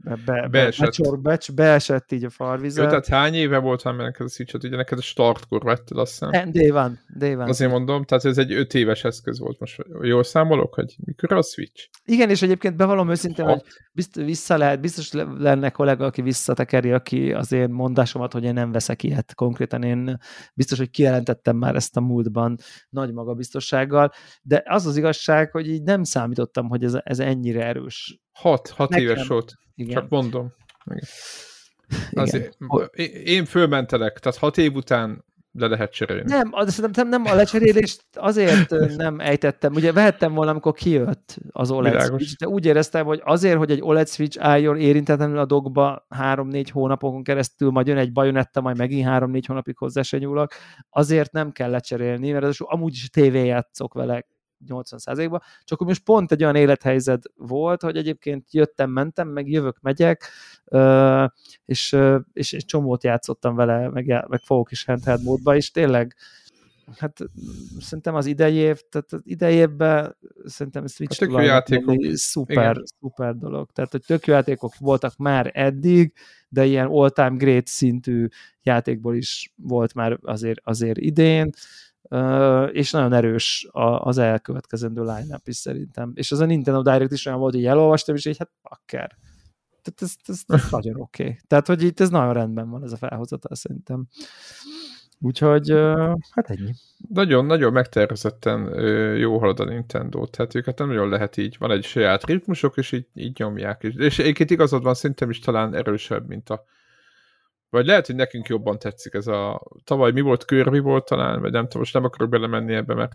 be, be, be, Beesett. becsor, becs, beesett így a Jó, farvizet. tehát hány éve volt már neked a switch Ugye neked a startkor vetted, azt hiszem. Day van, day van. Azért mondom, tehát ez egy öt éves eszköz volt most. Jól számolok, hogy mikor a Switch? Igen, és egyébként bevallom őszintén, Ha. hogy bizt, vissza lehet, biztos le- lenne kollega, aki visszatekeri, aki az én mondásomat, hogy én nem veszek ilyet. Konkrétan én biztos, hogy kijelentettem már ezt a múltban nagy magabiztossággal, de az az igazság, hogy így nem számítottam, hogy ez, ez ennyire erős. Hat, hat Nekem. éves volt. Igen. Csak mondom. Igen. Azért, én- én fölmentelek, tehát hat év után le lehet cserélni. Nem, az, szerintem nem a lecserélést azért nem ejtettem. Ugye vehettem volna, amikor kijött az OLED Világos. Switch, de úgy éreztem, hogy azért, hogy egy OLED Switch álljon érintetlenül a dogba 3-4 hónapokon keresztül, majd jön egy bajonetta, majd megint 3-4 hónapig hozzá se nyúlok, azért nem kell lecserélni, mert az amúgy is tévé játszok vele 80%-ba, csak most pont egy olyan élethelyzet volt, hogy egyébként jöttem, mentem, meg jövök, megyek, és, és egy csomót játszottam vele, meg, meg fogok is handheld módba, és tényleg hát szerintem az idei év, tehát az idei évben szerintem a Switch tök jó tulajnak játékok. szuper, Igen. szuper dolog. Tehát, hogy tök jó játékok voltak már eddig, de ilyen all-time great szintű játékból is volt már azért, azért idén, és nagyon erős az elkövetkezendő line is szerintem. És az a Nintendo Direct is olyan volt, hogy elolvastam, és így hát pakker. Tehát ez, ez, ez nagyon oké. Okay. Tehát, hogy itt ez nagyon rendben van ez a felhozatal szerintem. Úgyhogy, hát ennyi. Nagyon, nagyon megtervezetten jó halad a Nintendo, tehát őket nem nagyon lehet így, van egy saját ritmusok, és így, így nyomják. És, és egyébként igazad van, szerintem is talán erősebb, mint a vagy lehet, hogy nekünk jobban tetszik ez a... Tavaly mi volt, Kirby volt talán, vagy nem tudom, most nem akarok belemenni ebbe, mert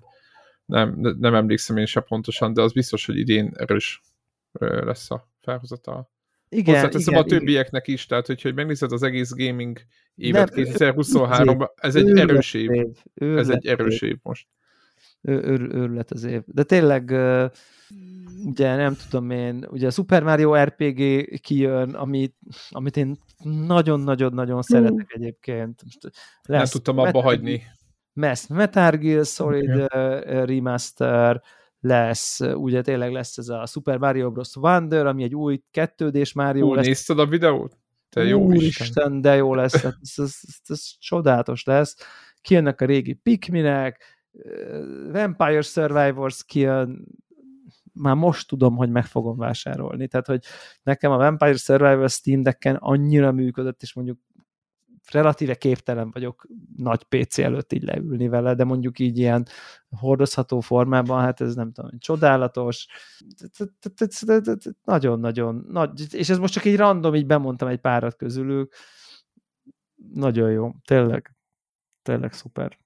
nem, ne- nem emlékszem én se pontosan, de az biztos, hogy idén erős lesz a felhozata. Igen, Hozzáteszem igen, a többieknek is, tehát hogyha megnézed az egész gaming évet Nem, 2023-ban, ez egy erős év. év, Ez egy erős év most. Őrület az év. De tényleg, ugye nem tudom én, ugye a Super Mario RPG kijön, amit, amit én nagyon-nagyon-nagyon szeretek egyébként. Most Nem tudtam abba Metal- hagyni. Lesz Metal Gear Solid uh, remaster, lesz, ugye tényleg lesz ez a Super Mario Bros. Wonder, ami egy új 2D-s Mario Hú, lesz. nézted a videót? Te jó Isten. Úristen, de jó lesz, hát ez, ez, ez, ez csodálatos lesz. Kijönnek a régi Pikminek, Vampire Survivors kijön, már most tudom, hogy meg fogom vásárolni. Tehát, hogy nekem a Vampire Survivors Steam Decken annyira működött, és mondjuk relatíve képtelen vagyok nagy PC előtt így leülni vele, de mondjuk így ilyen hordozható formában, hát ez nem tudom, csodálatos, nagyon-nagyon nagy, és ez most csak így random, így bemondtam egy párat közülük, nagyon jó, tényleg, tényleg szuper.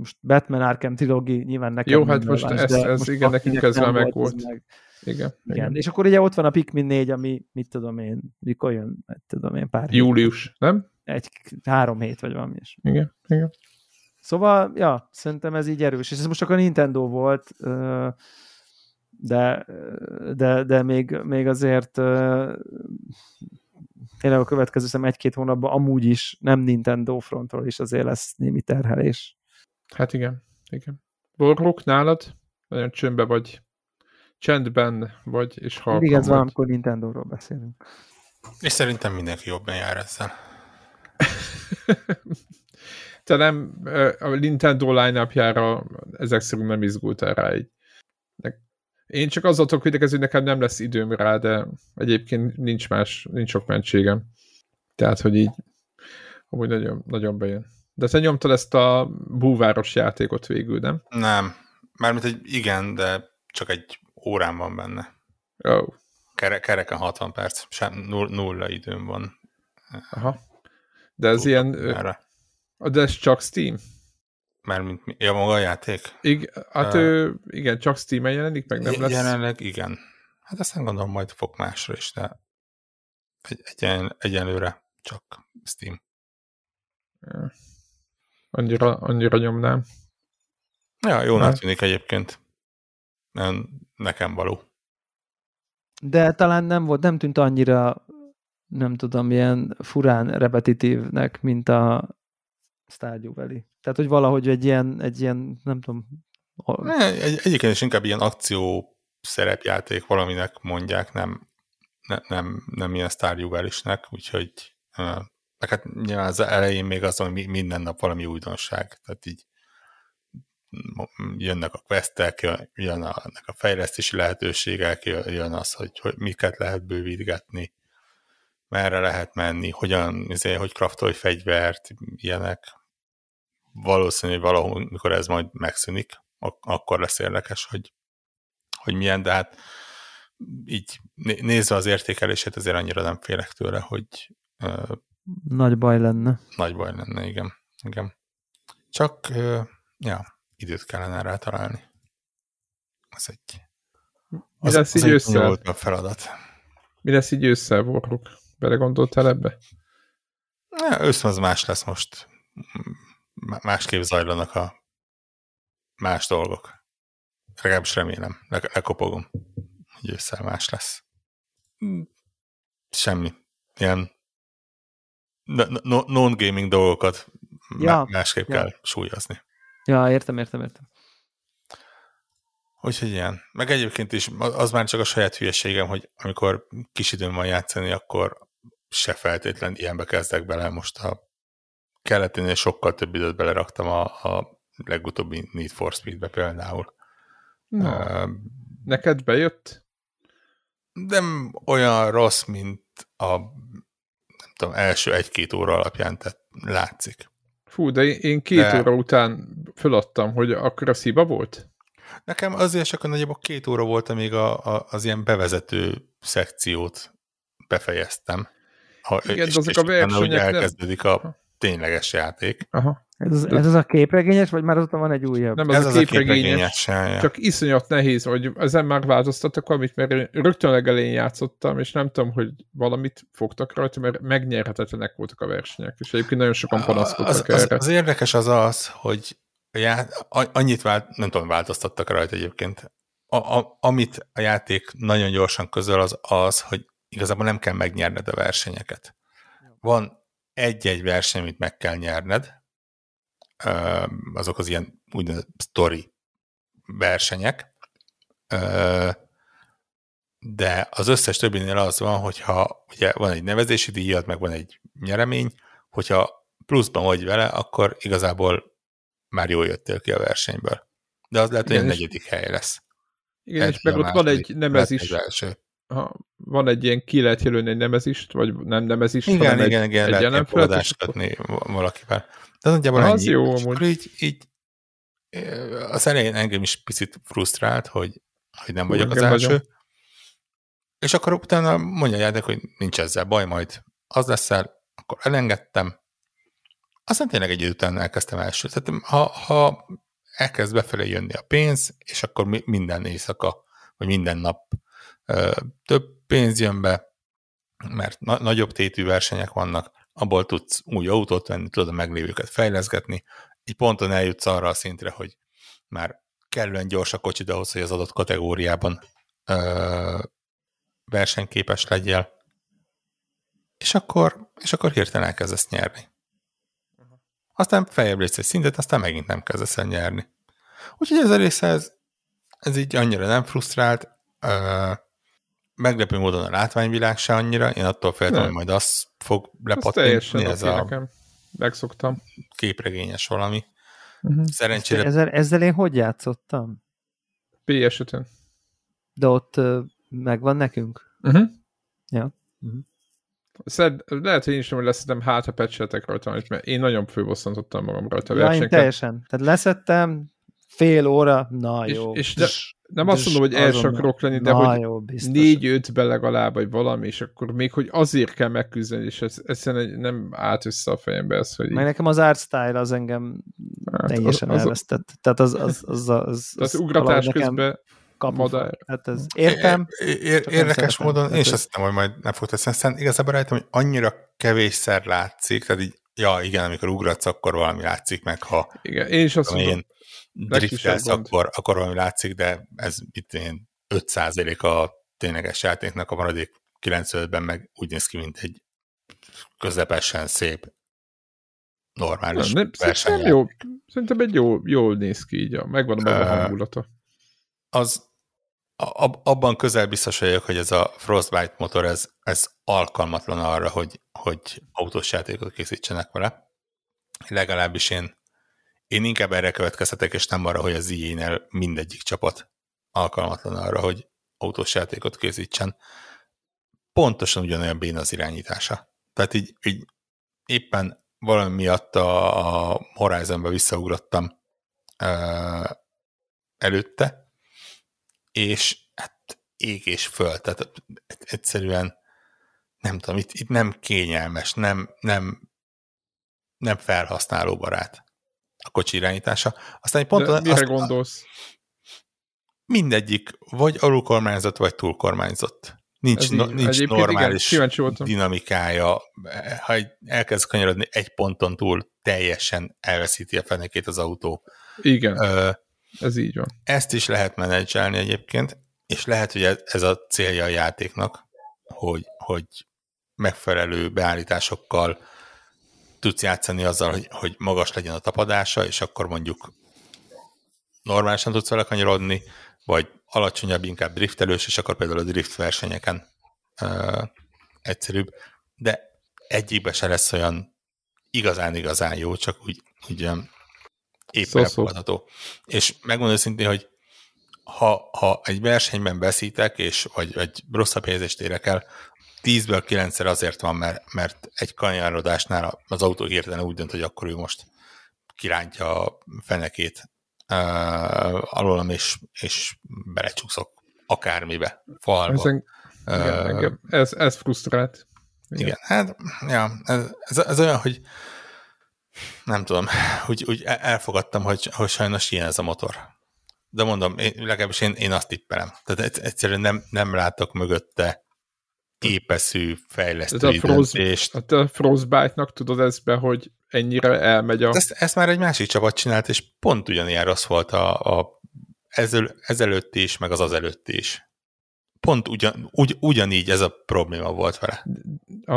Most Batman Arkham Trilogy nyilván nekem Jó, hát most ez, ez most igen, nekünk ez már meg volt. Meg. Igen, igen. igen. És akkor ugye ott van a Pikmin 4, ami, mit tudom én, mikor jön, mit tudom én, pár Július, hét. nem? Egy, három hét, vagy valami is. Igen, igen. Szóval, ja, szerintem ez így erős. És ez most csak a Nintendo volt, de, de, de még, még azért tényleg a következő szem egy-két hónapban amúgy is nem Nintendo frontról is azért lesz némi terhelés. Hát igen, igen. Borlok, nálad? Nagyon csöndbe vagy, csendben vagy, és halkan Igen, ez van, amikor Nintendo-ról beszélünk. És szerintem mindenki jobban jár ezzel. Te nem, a Nintendo line ezek szerint nem izgultál rá egy. Én csak azzal tudok hogy nekem nem lesz időm rá, de egyébként nincs más, nincs sok mentségem. Tehát, hogy így amúgy nagyon, nagyon bejön. De te nyomtad ezt a búváros játékot végül, nem? Nem. Mármint egy igen, de csak egy órán van benne. Oh. Kere, kereken 60 perc, sem nulla időm van. Aha. De ez Tudok ilyen... Erre. De ez csak Steam? Mármint ja, maga a játék? Igen, hát uh, ő, igen, csak Steam-en jelenik, meg nem lesz. Jelenleg igen. Hát aztán gondolom majd fog másra is, de egy, egyen, egyenlőre csak Steam. Ja. Annyira, annyira nyomnám. Ja, jónak hát. tűnik egyébként. Nekem való. De talán nem volt, nem tűnt annyira nem tudom, ilyen furán repetitívnek, mint a Stardew Valley. Tehát, hogy valahogy egy ilyen, egy ilyen nem tudom... Ne, egy, egyébként is inkább ilyen akció szerepjáték valaminek mondják, nem, ne, nem, nem ilyen Stardew Valley-snek, úgyhogy meg hát nyilván az elején még az, hogy minden nap valami újdonság, tehát így jönnek a questek, jön a, a fejlesztési lehetőségek, jön az, hogy, hogy miket lehet bővítgetni, merre lehet menni, hogyan, izé, hogy kraftolj fegyvert, ilyenek. Valószínű, hogy valahol, mikor ez majd megszűnik, akkor lesz érdekes, hogy, hogy milyen, de hát így nézve az értékelését azért annyira nem félek tőle, hogy nagy baj lenne. Nagy baj lenne, igen. igen. Csak, ja, időt kellene rá találni. Ez egy... Az, Mi lesz az így ősszel? a feladat. Mi lesz így ősszel, Borluk? Belegondoltál ebbe? Ja, őszön az más lesz most. Másképp zajlanak a más dolgok. Legalábbis remélem. Le lekopogom, hogy ősszel más lesz. Semmi. Ilyen non-gaming dolgokat ja, másképp ja. kell súlyozni. Ja, értem, értem, értem. Úgyhogy ilyen. Meg egyébként is az már csak a saját hülyeségem, hogy amikor kis időm van játszani, akkor se feltétlen ilyenbe kezdek bele. Most a keleténél sokkal több időt beleraktam a, a legutóbbi Need for Speed-be például. Na, uh, neked bejött? Nem olyan rossz, mint a tudom, első egy-két óra alapján tehát látszik. Fú, de én két de... óra után föladtam, hogy akkor a sziba volt? Nekem azért csak nagyjából két óra volt, amíg a, a, az ilyen bevezető szekciót befejeztem. Ha, Igen, és, azok és a versenyek elkezdődik nem... a tényleges játék. Aha. Ez, az, ez az a képregényes, vagy már azóta van egy újabb? Nem, ez, ez az, az a képregényes. képregényes csak iszonyat nehéz, hogy ezen már változtattak valamit, mert rögtön legelén játszottam, és nem tudom, hogy valamit fogtak rajta, mert megnyerhetetlenek voltak a versenyek, és egyébként nagyon sokan panaszkodtak az, erre. Az, az érdekes az az, hogy já, annyit vált, nem tudom, változtattak rajta egyébként. A, a, amit a játék nagyon gyorsan közöl, az az, hogy igazából nem kell megnyerned a versenyeket. Van egy-egy verseny, amit meg kell nyerned, azok az ilyen úgynevezett story versenyek, de az összes többinél az van, hogyha ugye van egy nevezési díjat, meg van egy nyeremény, hogyha pluszban vagy vele, akkor igazából már jól jöttél ki a versenyből. De az lehet, hogy a negyedik hely lesz. Igen, és meg ott van egy nemezis. ha van egy ilyen, ki lehet jelölni egy nemezist, vagy nem nemezist, igen, hanem igen, egy, igen, egy lehet ilyen jelenfelet, és valakivel. De nagyjából Az ennyi. jó És amúgy. így, így az elején engem is picit frusztrált, hogy, hogy nem Hú, vagyok az első. nagyon. És akkor utána mondja a játék, hogy nincs ezzel baj, majd az leszel, akkor elengedtem. Aztán tényleg egy idő után elkezdtem első. Tehát ha, ha elkezd befelé jönni a pénz, és akkor mi- minden éjszaka, vagy minden nap ö, több pénz jön be, mert na- nagyobb tétű versenyek vannak, abból tudsz új autót venni, tudod a meglévőket fejleszgetni, egy ponton eljutsz arra a szintre, hogy már kellően gyors a kocsid ahhoz, hogy az adott kategóriában ö, versenyképes legyél, és akkor, és akkor hirtelen elkezdesz nyerni. Aztán feljebb lépsz egy szintet, aztán megint nem kezdesz el nyerni. Úgyhogy ez a része, ez, ez így annyira nem frusztrált. Ö, meglepő módon a látványvilág se annyira, én attól féltem, hogy majd az fog teljesen ez a nekem. Megszoktam. képregényes valami. Uh-huh. Szerencsére Ezzel, ezzel én hogy játszottam? PS5-ön. De ott ö, megvan nekünk? Uh-huh. Ja. Mhm. Szed, lehet, hogy én is nem leszettem, hát ha patcheltek rajta, mert én nagyon főbosszantottam magam rajta a Ja, én versenyeken. teljesen. Tehát leszettem, fél óra, na És- jó. és de- Nem azt mondom, hogy akarok lenni, de hogy jó, négy-ötbe legalább, vagy valami, és akkor még, hogy azért kell megküzdeni, és ez, egyszerűen nem állt össze a fejembe ez, hogy Meg nekem az art style az engem Hát, teljesen az- az- elvesztett. Tehát az, az, az, az, az, tehát az ugratás közben madár. Hát ez, értem, É- é- csak nem érdekes módon, én is azt hittem, hogy majd nem fog tetszeni. Aztán igazából rájöttem, hogy annyira kevésszer látszik, tehát így, ja igen, amikor ugratsz, akkor valami látszik, meg ha Igen, én is azt mondom, én driftelsz, akkor, akkor valami látszik, de ez itt én 5% a tényleges játéknak, a maradék 95-ben meg úgy néz ki, mint egy közepesen szép normális nem, szerintem verseny. jó, szerintem egy jó, jól néz ki így, a- megvan a maga Ö, hangulata. az ab- abban közel biztos vagyok, hogy ez a Frostbite motor, ez, ez alkalmatlan arra, hogy, hogy autós játékot készítsenek vele. Legalábbis én, én inkább erre következtetek, és nem arra, hogy az EA-nél mindegyik csapat alkalmatlan arra, hogy autós játékot készítsen. Pontosan ugyanolyan béna az irányítása. Tehát így, így éppen valami miatt a, a Horizonba visszaugrottam uh, előtte, és hát ég és föl, tehát egyszerűen nem tudom, itt, itt nem kényelmes, nem, nem, nem felhasználóbarát a kocsi irányítása. Aztán egy ponton De mire azt, gondolsz? mindegyik vagy alulkormányzott, vagy túlkormányzott. Nincs, Ez no, így- nincs normális igen, dinamikája. Ha egy- elkezd kanyarodni egy ponton túl, teljesen elveszíti a fenekét az autó. Igen, Ö, ez így van. ezt is lehet menedzselni egyébként, és lehet, hogy ez a célja a játéknak, hogy, hogy megfelelő beállításokkal tudsz játszani azzal, hogy, hogy magas legyen a tapadása, és akkor mondjuk normálisan tudsz vele kanyarodni, vagy alacsonyabb, inkább driftelős, és akkor például a drift versenyeken uh, egyszerűbb, de egyikbe se lesz olyan igazán-igazán jó, csak úgy, úgy olyan épp Szó-szó. elfogadható. És megmondom őszintén, hogy ha, ha egy versenyben veszítek, és vagy, vagy rosszabb helyezést érek el, 10-ből 9-szer azért van, mert, mert egy kanyarodásnál az autó hirtelen úgy dönt, hogy akkor ő most kirántja a fenekét uh, alólam, és, és belecsúszok akármibe, falba. Ezen, igen, engem, ez, ez frusztrált. igen. igen, hát ja, ez, ez, ez olyan, hogy nem tudom, úgy, úgy el- elfogadtam, hogy, hogy sajnos ilyen ez a motor. De mondom, én, legalábbis én, én azt tippelem. Tehát egy- egyszerűen nem, nem látok mögötte épeszű Ez fejlesztői a Frost, hát a Frostbite-nak tudod ezbe, hogy ennyire elmegy a... Ezt, ezt már egy másik csapat csinált, és pont ugyanilyen rossz volt a, a ezel, ezelőtt is, meg az azelőtt is. Pont ugyan, ugy, ugyanígy ez a probléma volt vele.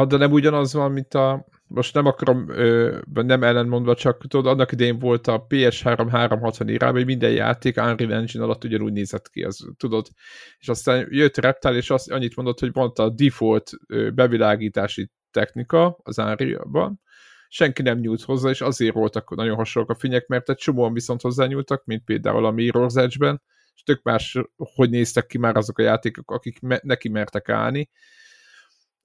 De nem ugyanaz van, mint a... Most nem akarom, ö, nem ellenmondva, csak tudod, annak idején volt a PS3 360 irányba, hogy minden játék Unreal Engine alatt ugyanúgy nézett ki, az, tudod. És aztán jött Reptile, és azt, annyit mondott, hogy volt a default ö, bevilágítási technika az Unreal-ban, senki nem nyújt hozzá, és azért voltak nagyon hasonlók a fények, mert egy csomóan viszont hozzányúltak, mint például a Mirror's Edge-ben, és tök más, hogy néztek ki már azok a játékok, akik me- neki mertek állni,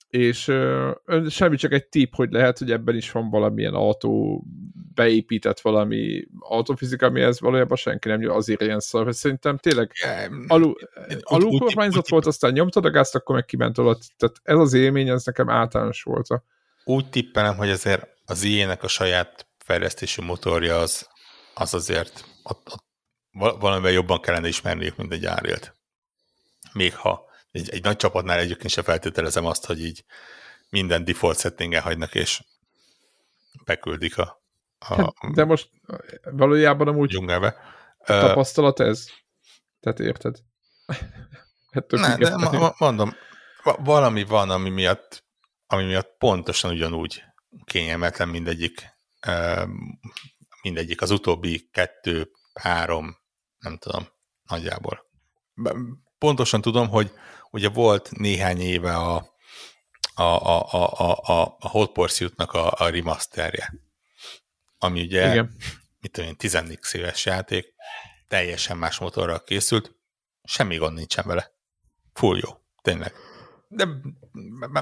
és uh, semmi csak egy tip, hogy lehet, hogy ebben is van valamilyen autó beépített valami autofizika, amihez valójában senki nem azért ilyen szar. Szerintem tényleg alul, alul kormányzott volt, aztán nyomtad a gázt, akkor meg kiment alatt. Tehát ez az élmény, ez nekem általános volt. Úgy tippelem, hogy azért az ilyenek a saját fejlesztési motorja az, az azért ott, ott valamivel jobban kellene ismerniük, mint egy árért. Még ha egy, egy nagy csapatnál egyébként se feltételezem azt, hogy így minden default settingen hagynak, és beküldik a, a hát, De most valójában amúgy dzsungelbe. tapasztalat ez? Tehát érted? hát ne, de ma, mondom, valami van, ami miatt, ami miatt pontosan ugyanúgy kényelmetlen mindegyik, mindegyik az utóbbi kettő, három, nem tudom, nagyjából. Pontosan tudom, hogy ugye volt néhány éve a, a, a, a, a, a Hot Pursuit-nak a, a remasterje, ami ugye, Igen. mit tudom én, 14 éves játék, teljesen más motorral készült, semmi gond nincsen vele. Full jó, tényleg. De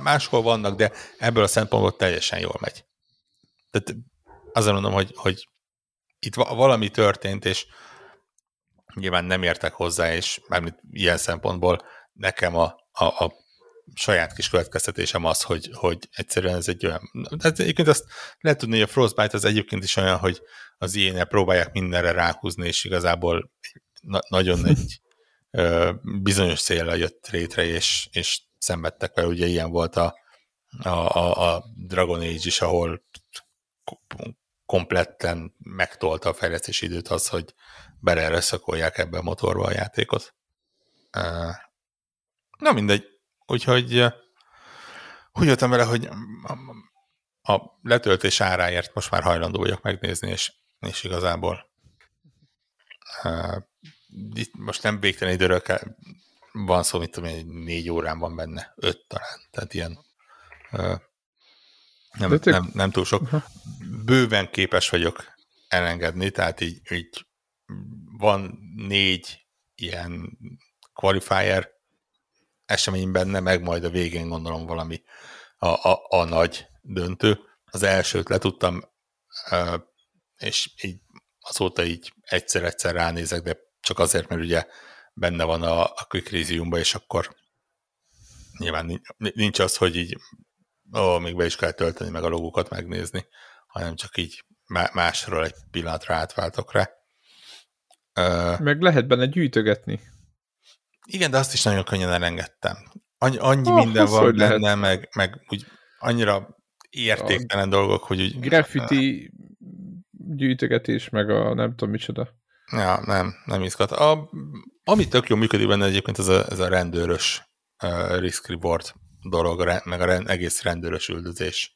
máshol vannak, de ebből a szempontból teljesen jól megy. Tehát azon mondom, hogy, hogy itt valami történt, és nyilván nem értek hozzá, és mármint ilyen szempontból nekem a, a, a saját kis következtetésem az, hogy, hogy egyszerűen ez egy olyan... Hát egyébként azt lehet tudni, hogy a Frostbite az egyébként is olyan, hogy az ilyen próbálják mindenre ráhúzni, és igazából na, nagyon egy ö, bizonyos célra jött létre, és, és szenvedtek vele. Ugye ilyen volt a, a, a, a Dragon Age is, ahol kompletten megtolta a fejlesztési időt az, hogy belereszakolják ebbe a motorba a játékot. Na mindegy. Úgyhogy úgy jöttem vele, hogy a letöltés áráért most már hajlandó vagyok megnézni, és, és igazából itt most nem végtelen időről kell, van szó, mit tudom én, négy órán van benne, öt talán, tehát ilyen nem, nem, nem túl sok. Bőven képes vagyok elengedni, tehát így, így van négy ilyen qualifier esemény benne, meg majd a végén gondolom valami a, a, a nagy döntő. Az elsőt letudtam, és így azóta így egyszer-egyszer ránézek, de csak azért, mert ugye benne van a, a Quick Resume-ba, és akkor nyilván nincs az, hogy így ó, még be is kell tölteni, meg a logókat megnézni, hanem csak így másról egy pillanatra átváltok rá. Meg lehet benne gyűjtögetni. Igen, de azt is nagyon könnyen elengedtem. Annyi, annyi oh, minden van benne, lehet. meg, meg úgy annyira értéktelen a dolgok, hogy úgy... Graffiti gyűjtögetés, meg a nem tudom micsoda. Ja, nem, nem izgat. A, ami tök jó működik benne egyébként, ez a, ez a rendőrös uh, risk reward dolog, meg a rend, egész rendőrös üldözés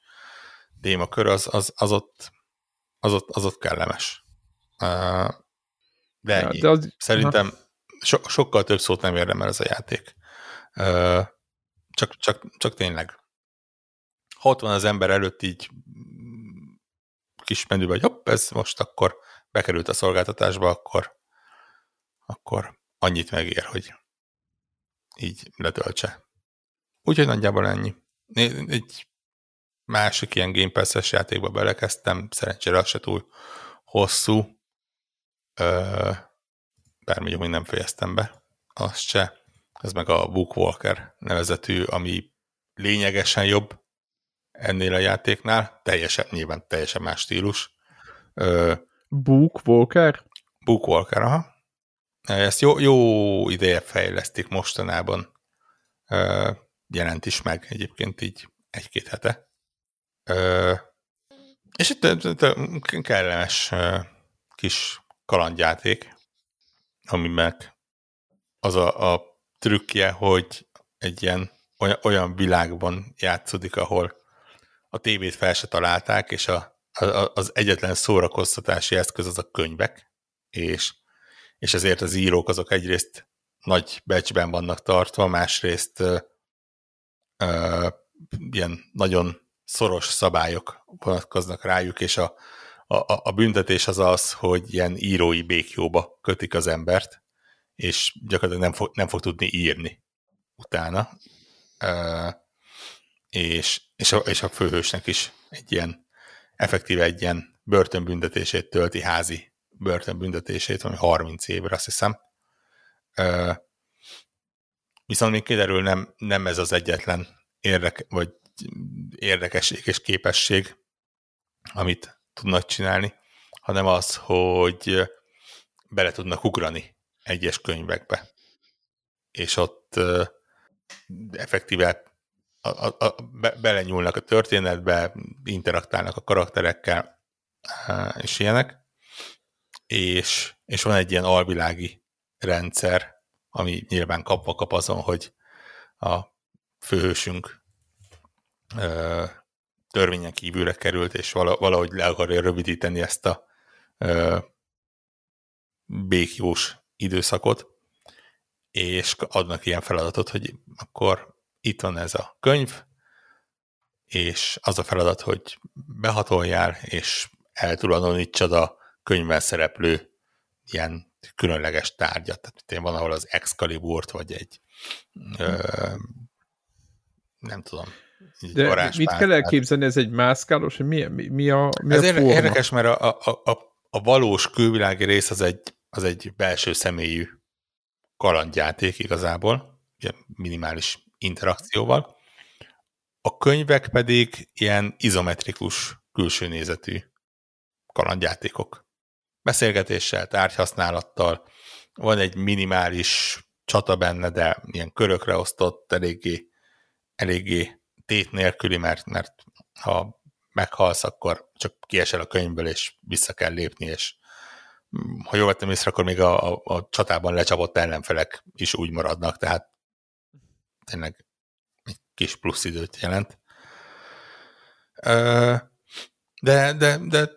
témakör, az, az, az, ott, az, ott, az ott kellemes. Uh, de, ja, de az, Szerintem ha so, sokkal több szót nem érdemel ez a játék. Uh, csak, csak, csak tényleg. Ha ott van az ember előtt így kis menü, vagy hopp, ez most akkor bekerült a szolgáltatásba, akkor, akkor annyit megér, hogy így letöltse. Úgyhogy nagyjából ennyi. Egy másik ilyen Game Pass-es játékba belekezdtem, szerencsére az se túl hosszú bár még nem fejeztem be, azt se. Ez meg a Bookwalker nevezetű, ami lényegesen jobb ennél a játéknál, teljesen, nyilván teljesen más stílus. Bookwalker? Bookwalker, aha. Ezt jó, jó ideje fejlesztik mostanában. Jelent is meg egyébként így egy-két hete. És itt kellemes kis kalandjáték ami meg az a, a trükkje, hogy egy ilyen olyan, olyan világban játszódik, ahol a tévét fel se találták, és a, a, az egyetlen szórakoztatási eszköz az a könyvek, és, és ezért az írók azok egyrészt nagy becsben vannak tartva, másrészt ö, ö, ilyen nagyon szoros szabályok vonatkoznak rájuk, és a, a, a büntetés az az, hogy ilyen írói békjóba kötik az embert, és gyakorlatilag nem fog, nem fog tudni írni utána. És, és, a, és a főhősnek is egy ilyen, effektíve egy ilyen börtönbüntetését tölti, házi börtönbüntetését, ami 30 évre, azt hiszem. Viszont még kiderül, nem, nem ez az egyetlen érdek, vagy érdekesség és képesség, amit tudnak csinálni, hanem az, hogy bele tudnak ugrani egyes könyvekbe. És ott effektíve a, a, a, be, belenyúlnak a történetbe, interaktálnak a karakterekkel, és ilyenek. És, és van egy ilyen alvilági rendszer, ami nyilván kapva kap azon, hogy a főhősünk törvényen kívülre került, és valahogy le akarja rövidíteni ezt a békjós időszakot, és adnak ilyen feladatot, hogy akkor itt van ez a könyv, és az a feladat, hogy behatoljál, és eltulajdonítsad a könyvben szereplő ilyen különleges tárgyat. Tehát van, ahol az Excaliburt, vagy egy ö, nem tudom, de mit kell elképzelni, ez egy mászkálós, mi, mi, mi a mi Ez a forma? érdekes, mert a, a, a, a valós külvilági rész az egy, az egy belső személyű kalandjáték igazából, ilyen minimális interakcióval. A könyvek pedig ilyen izometrikus külső nézetű kalandjátékok. Beszélgetéssel, tárgyhasználattal, van egy minimális csata benne, de ilyen körökre osztott, eléggé, eléggé tét nélküli, mert, mert ha meghalsz, akkor csak kiesel a könyvből, és vissza kell lépni, és ha jól vettem észre, akkor még a, a, a csatában lecsapott ellenfelek is úgy maradnak, tehát tényleg egy kis plusz időt jelent. De, de, de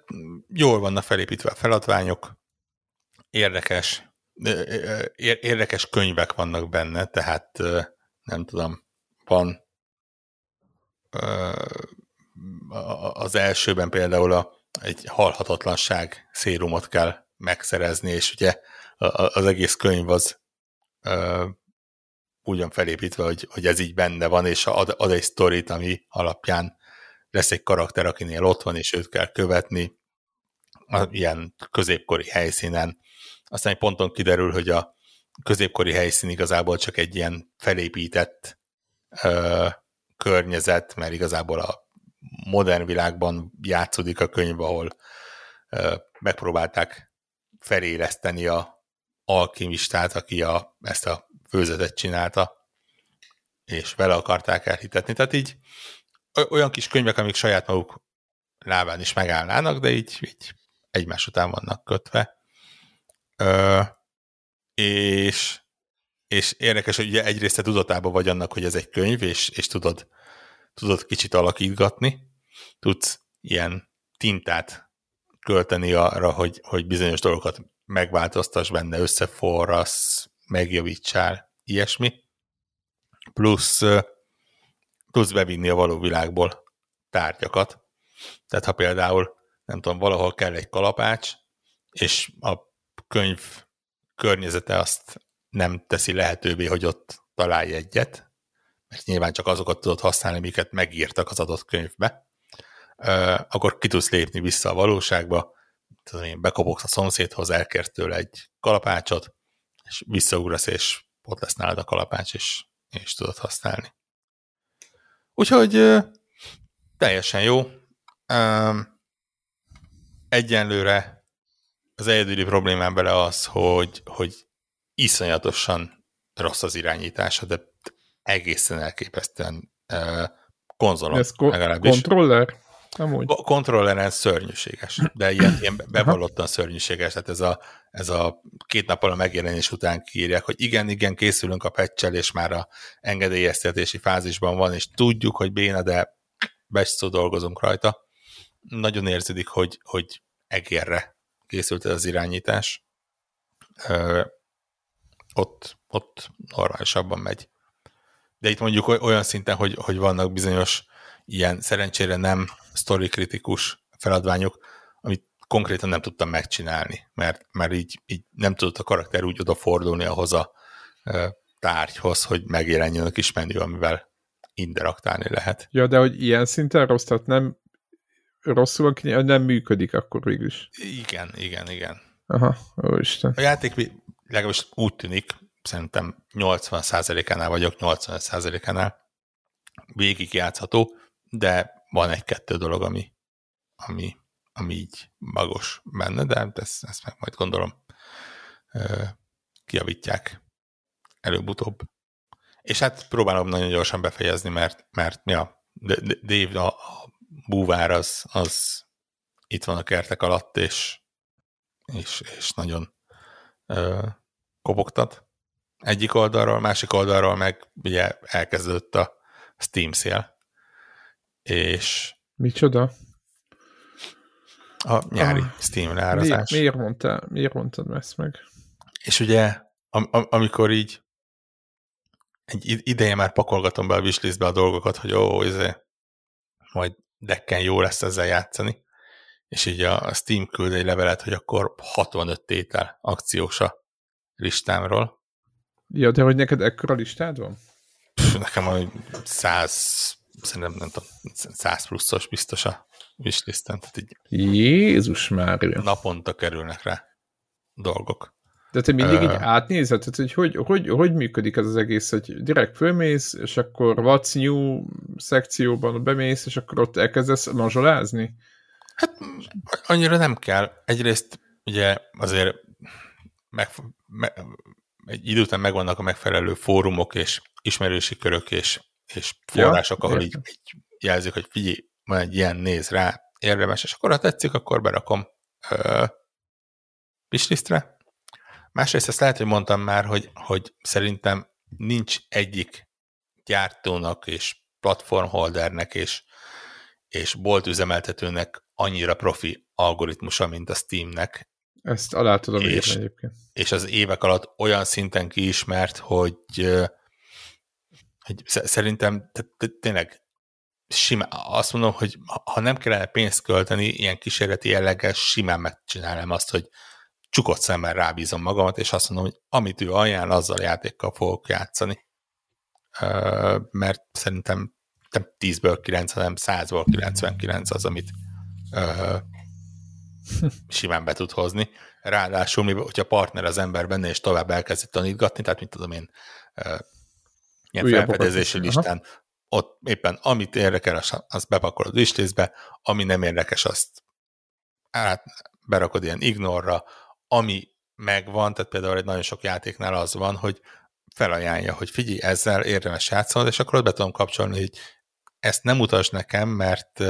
jól vannak felépítve a feladványok, érdekes, érdekes könyvek vannak benne, tehát nem tudom, van az elsőben például a, egy halhatatlanság szérumot kell megszerezni, és ugye az egész könyv az uh, ugyan felépítve, hogy, hogy ez így benne van, és ad, ad egy sztorit, ami alapján lesz egy karakter, akinél ott van, és őt kell követni, ilyen középkori helyszínen. Aztán egy ponton kiderül, hogy a középkori helyszín igazából csak egy ilyen felépített uh, környezet, mert igazából a modern világban játszódik a könyv, ahol megpróbálták feléleszteni a alkimistát, aki a, ezt a főzetet csinálta, és vele akarták elhitetni. Tehát így olyan kis könyvek, amik saját maguk lábán is megállnának, de így, így egymás után vannak kötve. Ö, és és érdekes, hogy ugye egyrészt te tudatában vagy annak, hogy ez egy könyv, és, és tudod, tudod kicsit alakítgatni, tudsz ilyen tintát költeni arra, hogy, hogy bizonyos dolgokat megváltoztass benne, összeforrasz, megjavítsál, ilyesmi. Plusz, plusz bevinni a való világból tárgyakat. Tehát ha például, nem tudom, valahol kell egy kalapács, és a könyv környezete azt nem teszi lehetővé, hogy ott találj egyet, mert nyilván csak azokat tudod használni, amiket megírtak az adott könyvbe, akkor ki tudsz lépni vissza a valóságba, tudom én, bekopogsz a szomszédhoz, elkért tőle egy kalapácsot, és visszaugrasz, és ott lesz nálad a kalapács, és, és tudod használni. Úgyhogy teljesen jó. Egyenlőre az egyedüli problémám bele az, hogy, hogy iszonyatosan rossz az irányítása, de egészen elképesztően uh, konzolon Ez ko- legalábbis. Kontroller? Amúgy. A kontrolleren szörnyűséges, de ilyen, ilyen bevallottan szörnyűséges. Tehát ez a, ez a két nappal a megjelenés után kiírják, hogy igen, igen, készülünk a pecsel, és már a engedélyeztetési fázisban van, és tudjuk, hogy béna, de bestszó dolgozunk rajta. Nagyon érződik, hogy, hogy egérre készült ez az irányítás ott, ott normálisabban megy. De itt mondjuk olyan szinten, hogy, hogy vannak bizonyos ilyen szerencsére nem sztori kritikus feladványok, amit konkrétan nem tudtam megcsinálni, mert, mert így, így nem tudott a karakter úgy odafordulni ahhoz a tárgyhoz, hogy megjelenjen a kis menü, amivel interaktálni lehet. Ja, de hogy ilyen szinten rossz, tehát nem rosszul nem működik akkor végül is. Igen, igen, igen. Aha, Isten. A játék legalábbis úgy tűnik, szerintem 80%-ánál vagyok, 80%-ánál végig játszható, de van egy-kettő dolog, ami, ami, ami így magos benne, de ezt, ezt meg majd gondolom kiavítják előbb-utóbb. És hát próbálom nagyon gyorsan befejezni, mert, mert ja, Dave, a, a búvár az, az itt van a kertek alatt, és, és, és nagyon ö, kopogtat. Egyik oldalról, másik oldalról meg ugye elkezdődött a Steam szél. És... Micsoda? A nyári ah, Steam leárazás. Miért, miért, mondtál, miért mondtad ezt meg? És ugye, am, am, amikor így egy ideje már pakolgatom be a wishlistbe a dolgokat, hogy ó, izé, majd dekken jó lesz ezzel játszani, és így a Steam küld egy levelet, hogy akkor 65 tétel akciós a listámról. Ja, de hogy neked ekkora listád van? Pff, nekem a 100, szerintem nem tudom, 100 pluszos biztos a wishlisten. Tehát így Jézus már. Naponta kerülnek rá dolgok. De te mindig uh, így átnézed? Tehát, hogy, hogy, hogy hogy működik ez az egész, hogy direkt fölmész, és akkor what's new szekcióban bemész, és akkor ott elkezdesz mazsolázni? Hát annyira nem kell. Egyrészt ugye azért meg, me, egy idő után megvannak a megfelelő fórumok és ismerősi körök és, és források, ja, ahol így, így jelzik, hogy figyelj, van egy ilyen, néz rá, érdemes, és akkor ha tetszik, akkor berakom ö, wishlist Másrészt ezt lehet, hogy mondtam már, hogy, hogy szerintem nincs egyik gyártónak és platformholdernek és, és bolt üzemeltetőnek annyira profi algoritmusa, mint a Steamnek. Ezt alá tudom és, egyébként. És az évek alatt olyan szinten kiismert, hogy, hogy szerintem tényleg simán, azt mondom, hogy ha nem kellene pénzt költeni, ilyen kísérleti jelleggel simán megcsinálnám azt, hogy csukott szemmel rábízom magamat, és azt mondom, hogy amit ő ajánl, azzal játékkal fogok játszani. Mert szerintem nem 10-ből 9, hanem 100-ból 99 az, amit simán be tud hozni. Ráadásul, hogyha partner az ember benne, és tovább elkezdi tanítgatni, tehát mint tudom én, ilyen felfedezési listán, Aha. ott éppen amit érdekel, azt bepakolod listésbe, ami nem érdekes, azt át, berakod ilyen ignorra, ami megvan, tehát például egy nagyon sok játéknál az van, hogy felajánlja, hogy figyelj, ezzel érdemes játszani, és akkor ott be tudom kapcsolni, hogy ezt nem utasd nekem, mert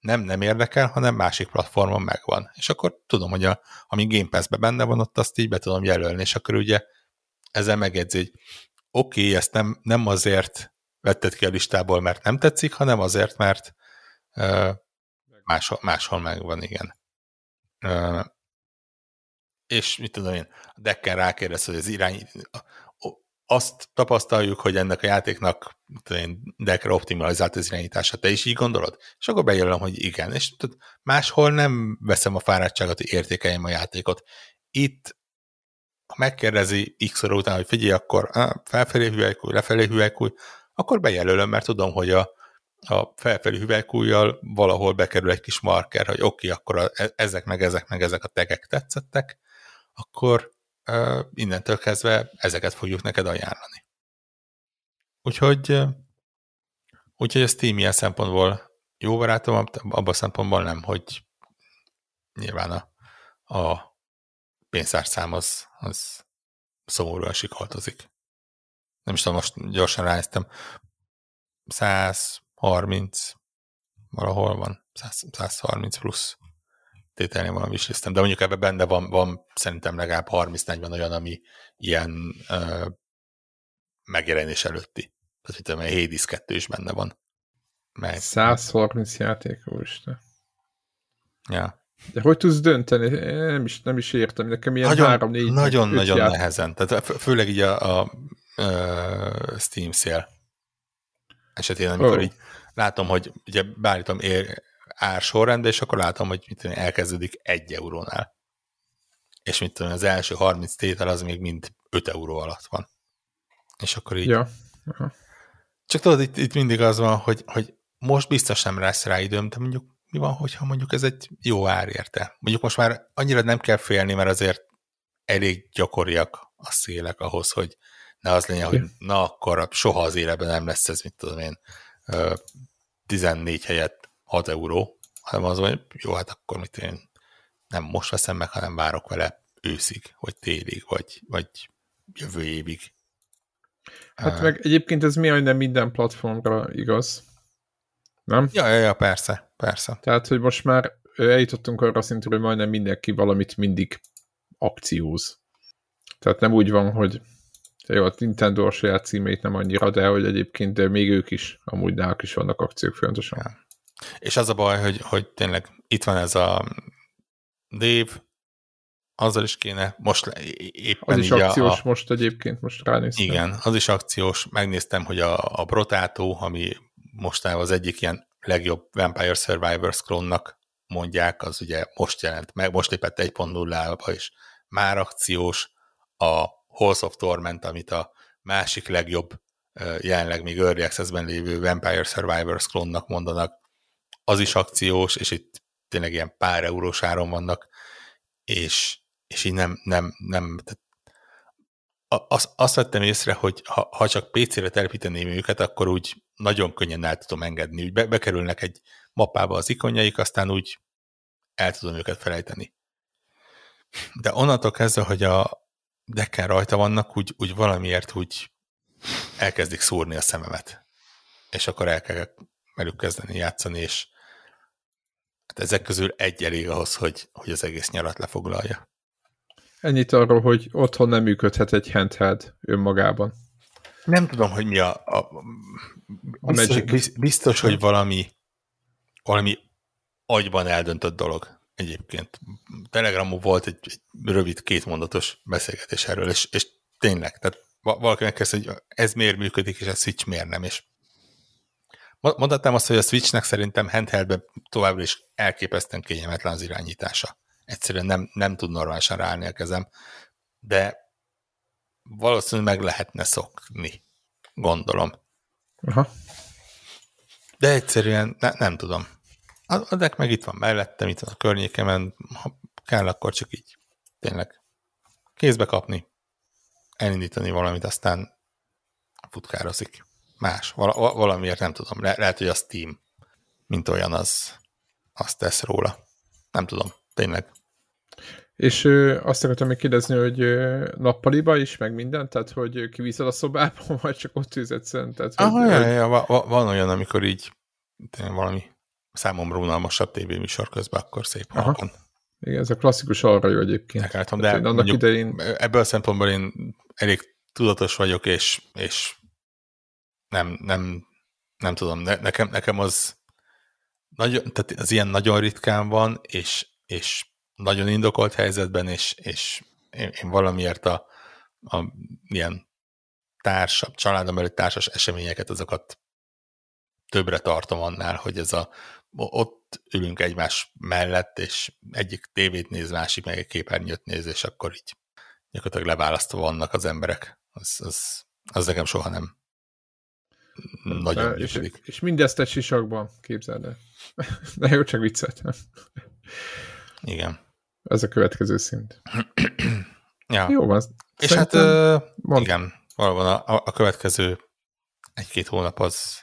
nem nem érdekel, hanem másik platformon megvan. És akkor tudom, hogy a, ami Game Pass-be benne van, ott azt így be tudom jelölni, és akkor ugye ezzel megjegyzi, hogy oké, okay, ezt nem, nem azért vetted ki a listából, mert nem tetszik, hanem azért, mert uh, máshol, máshol megvan, igen. Uh, és mit tudom én, a decken rákérdez, hogy az irány, azt tapasztaljuk, hogy ennek a játéknak én, deckre optimalizált az irányítása. Te is így gondolod? És akkor bejelölöm, hogy igen. És tudod, máshol nem veszem a fáradtságot, hogy értékeljem a játékot. Itt ha megkérdezi x óra után, hogy figyelj, akkor á, felfelé hüvelykúj, lefelé hüvelykúj, akkor bejelölöm, mert tudom, hogy a, a felfelé hüvelykújjal valahol bekerül egy kis marker, hogy oké, okay, akkor a, e, ezek meg ezek meg ezek a tegek tetszettek, akkor innentől kezdve ezeket fogjuk neked ajánlani. Úgyhogy, úgyhogy a Steam ilyen szempontból jó barátom, abban a szempontból nem, hogy nyilván a, a pénzárszám az, az szomorúan sikoltozik. Nem is tudom, most gyorsan ránéztem. 130 valahol van, 100, 130 plusz tételnél van a wishlisten, de mondjuk ebben benne van, van szerintem legalább 30-40 olyan, ami ilyen uh, megjelenés előtti. Tehát, hogy a Hades 2 is benne van. Meg, 130 játék, úristen. Ja. De hogy tudsz dönteni? Nem is, nem is értem. Nekem ilyen nagyon, három, négy, Nagyon-nagyon nagyon nehezen. Tehát főleg így a, a, a Steam szél esetén, amikor oh. így látom, hogy ugye beállítom ér, ár sorrendben, és akkor látom, hogy mit tudom, elkezdődik egy eurónál. És mit tudom, az első 30 tétel az még mind 5 euró alatt van. És akkor így... Ja. Csak tudod, itt, itt mindig az van, hogy, hogy most biztos nem lesz rá időm, de mondjuk mi van, hogyha mondjuk ez egy jó ár érte. Mondjuk most már annyira nem kell félni, mert azért elég gyakoriak a szélek ahhoz, hogy ne az legyen, hogy na akkor soha az életben nem lesz ez, mit tudom én, 14 helyett 6 euró, hanem az, hogy jó, hát akkor mit én nem most veszem meg, hanem várok vele őszig, vagy télig, vagy, vagy jövő évig. Hát uh, meg egyébként ez majdnem minden platformra igaz. Nem? Ja, ja, ja, persze, persze. Tehát, hogy most már eljutottunk arra szintre, hogy majdnem mindenki valamit mindig akcióz. Tehát nem úgy van, hogy jó, a Nintendo a saját címeit nem annyira, de hogy egyébként de még ők is, amúgy náluk is vannak akciók folyamatosan. Ja. És az a baj, hogy, hogy tényleg itt van ez a Dave, azzal is kéne, most éppen Az is akciós a, most egyébként, most ránéztem. Igen, az is akciós, megnéztem, hogy a, a Brotato, ami mostában az egyik ilyen legjobb Vampire Survivors klónnak mondják, az ugye most jelent meg, most lépett 1.0-ba is már akciós, a Halls of Torment, amit a másik legjobb, jelenleg még Early Access-ben lévő Vampire Survivors klónnak mondanak, az is akciós, és itt tényleg ilyen pár eurós áron vannak, és, és így nem, nem, nem tehát azt, azt vettem észre, hogy ha, ha csak PC-re telepíteném őket, akkor úgy nagyon könnyen el tudom engedni. Úgy be, bekerülnek egy mappába az ikonjaik, aztán úgy el tudom őket felejteni. De onnantól kezdve, hogy a decken rajta vannak, úgy, úgy valamiért úgy elkezdik szúrni a szememet. És akkor el kell velük kezdeni játszani, és hát ezek közül egy elég ahhoz, hogy, hogy az egész nyarat lefoglalja. Ennyit arról, hogy otthon nem működhet egy handheld önmagában. Nem tudom, hogy mi a... a, a biztos, Magic. biztos, hogy valami valami agyban eldöntött dolog egyébként. Telegramon volt egy, egy rövid kétmondatos beszélgetés erről, és, és tényleg, tehát valaki megkezdte, hogy ez miért működik, és a Switch miért nem, és mondhatnám azt, hogy a Switchnek szerintem handheldben továbbra is elképesztően kényelmetlen az irányítása. Egyszerűen nem, nem tud normálisan ráállni a kezem, de valószínűleg meg lehetne szokni, gondolom. Aha. De egyszerűen ne, nem tudom. A, a deck meg itt van mellettem, itt van a környékemen, ha kell, akkor csak így tényleg kézbe kapni, elindítani valamit, aztán futkározik. Más. Val- valamiért nem tudom. Le- lehet, hogy a Steam, mint olyan, az azt tesz róla. Nem tudom. Tényleg. És ö, azt akartam még kérdezni, hogy ö, nappaliba is, meg minden, tehát hogy kiviszed a szobába, vagy csak ott űz egyszerűen? Tehát, hogy, Aha, ja, ja, va- van olyan, amikor így valami számomra unalmasabb tévéműsor közben, akkor szép halkan. Igen, ez a klasszikus arra jó egyébként. Nekálltam, de annak idején... ebből a szempontból én elég tudatos vagyok, és, és nem, nem, nem tudom, ne, nekem, nekem az nagyon, tehát az ilyen nagyon ritkán van, és, és nagyon indokolt helyzetben, és, és én, én valamiért a, a ilyen társabb, családom előtt társas eseményeket, azokat többre tartom annál, hogy ez a ott ülünk egymás mellett, és egyik tévét néz, másik meg egy képernyőt néz, és akkor így gyakorlatilag leválasztva vannak az emberek. Az, az, az nekem soha nem nagyon és, működik. És mindezt egy sisakban, képzeld el. De jó, csak vicceltem. Igen. Ez a következő szint. ja. Jó van. És hát uh, igen, valóban a, a következő egy-két hónap az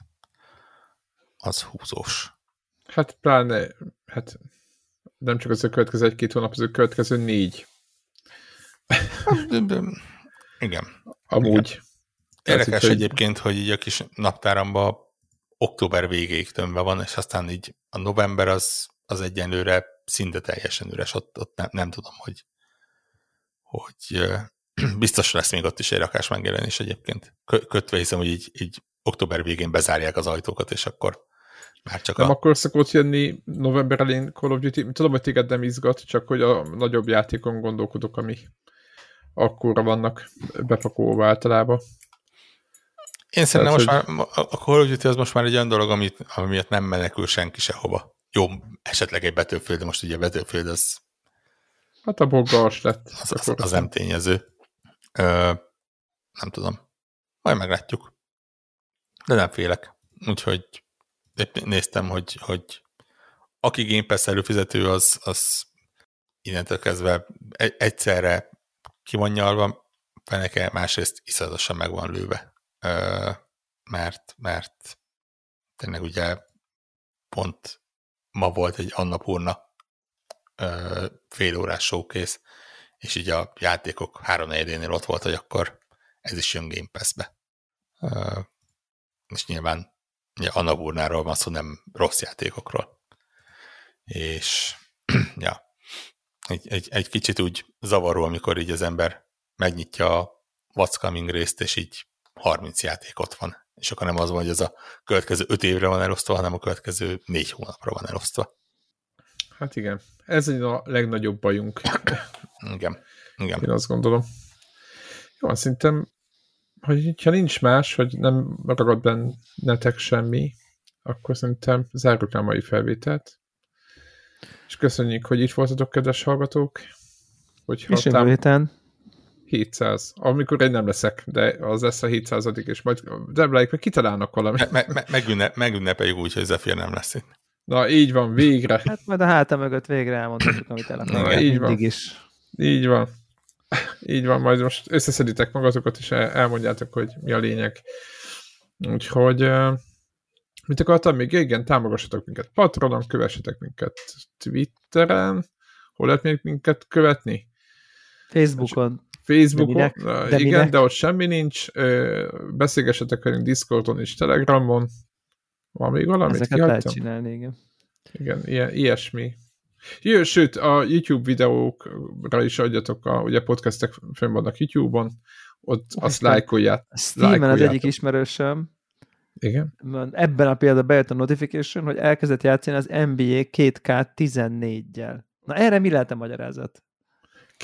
az húzós. Hát pláne, hát nem csak az a következő egy-két hónap, az a következő négy. Igen. Amúgy. Igen. Érdekes így, egyébként, hogy így a kis naptáramban október végéig tömve van, és aztán így a november az, az egyenlőre szinte teljesen üres, ott, ott nem, nem tudom, hogy, hogy biztos lesz még ott is egy rakás megjelenés egyébként. Kötve hiszem, hogy így, így október végén bezárják az ajtókat, és akkor már csak nem a... akkor szokott jönni november elén Call of Duty. Tudom, hogy téged nem izgat, csak hogy a nagyobb játékon gondolkodok, ami akkora vannak bepakolva általában. Én szerintem most hogy... már a Call of Duty az most már egy olyan dolog, amit, amiért nem menekül senki sehova. jó, esetleg egy Battlefield, de most ugye a Battlefield az Hát a boggas lett. az, az, az nem tényező. Ö, nem tudom. Majd meglátjuk. De nem félek. Úgyhogy néztem, hogy, hogy aki Game Pass előfizető, az, az innentől kezdve egy, egyszerre ki van nyalva, feneke, másrészt iszonyatosan meg van lőve. Mert, mert tényleg ugye pont ma volt egy Annapurna fél órás showcase, és így a játékok három negyedénél ott volt, hogy akkor ez is jön Game Pass-be. És nyilván ugye Annapurnáról van szó, nem rossz játékokról. És ja, egy, egy, egy kicsit úgy zavaró, amikor így az ember megnyitja a What's Coming részt, és így 30 játék ott van. És akkor nem az van, hogy ez a következő 5 évre van elosztva, hanem a következő 4 hónapra van elosztva. Hát igen, ez egy a legnagyobb bajunk. Igen, igen. Én azt gondolom. Jó, szerintem, hogy ha nincs más, hogy nem ragad bennetek semmi, akkor szerintem zárjuk a mai felvételt. És köszönjük, hogy itt voltatok, kedves hallgatók. Hogyha És jövő héten 700. Amikor én nem leszek, de az lesz a 700 és majd Debláik meg kitalálnak valami. Me- me- megünne- megünnepeljük úgy, hogy Zephyr nem lesz itt. Na, így van, végre. Hát majd a háta mögött végre elmondhatjuk, amit el akarunk. Na, így van. Is. Így van. Így van, majd most összeszeditek magatokat, és el- elmondjátok, hogy mi a lényeg. Úgyhogy, mit akartam még? Igen, támogassatok minket Patronon, kövessetek minket Twitteren. Hol lehet még minket követni? Facebookon. Facebookon, De igen, minek? de ott semmi nincs. Beszélgessetek velünk Discordon és Telegramon. Van még valamit? Ezeket lehet Kihagytam? csinálni, igen. Igen, ilyen, ilyesmi. Jö, sőt, a YouTube videókra is adjatok, a, ugye podcastek fönn vannak YouTube-on, ott azt Aztán- lájkolják. Steam-en az Lájkoljátok. egyik ismerősöm, Igen? ebben a példában bejött a notification, hogy elkezdett játszani az NBA 2K14-jel. Na erre mi lehet a magyarázat?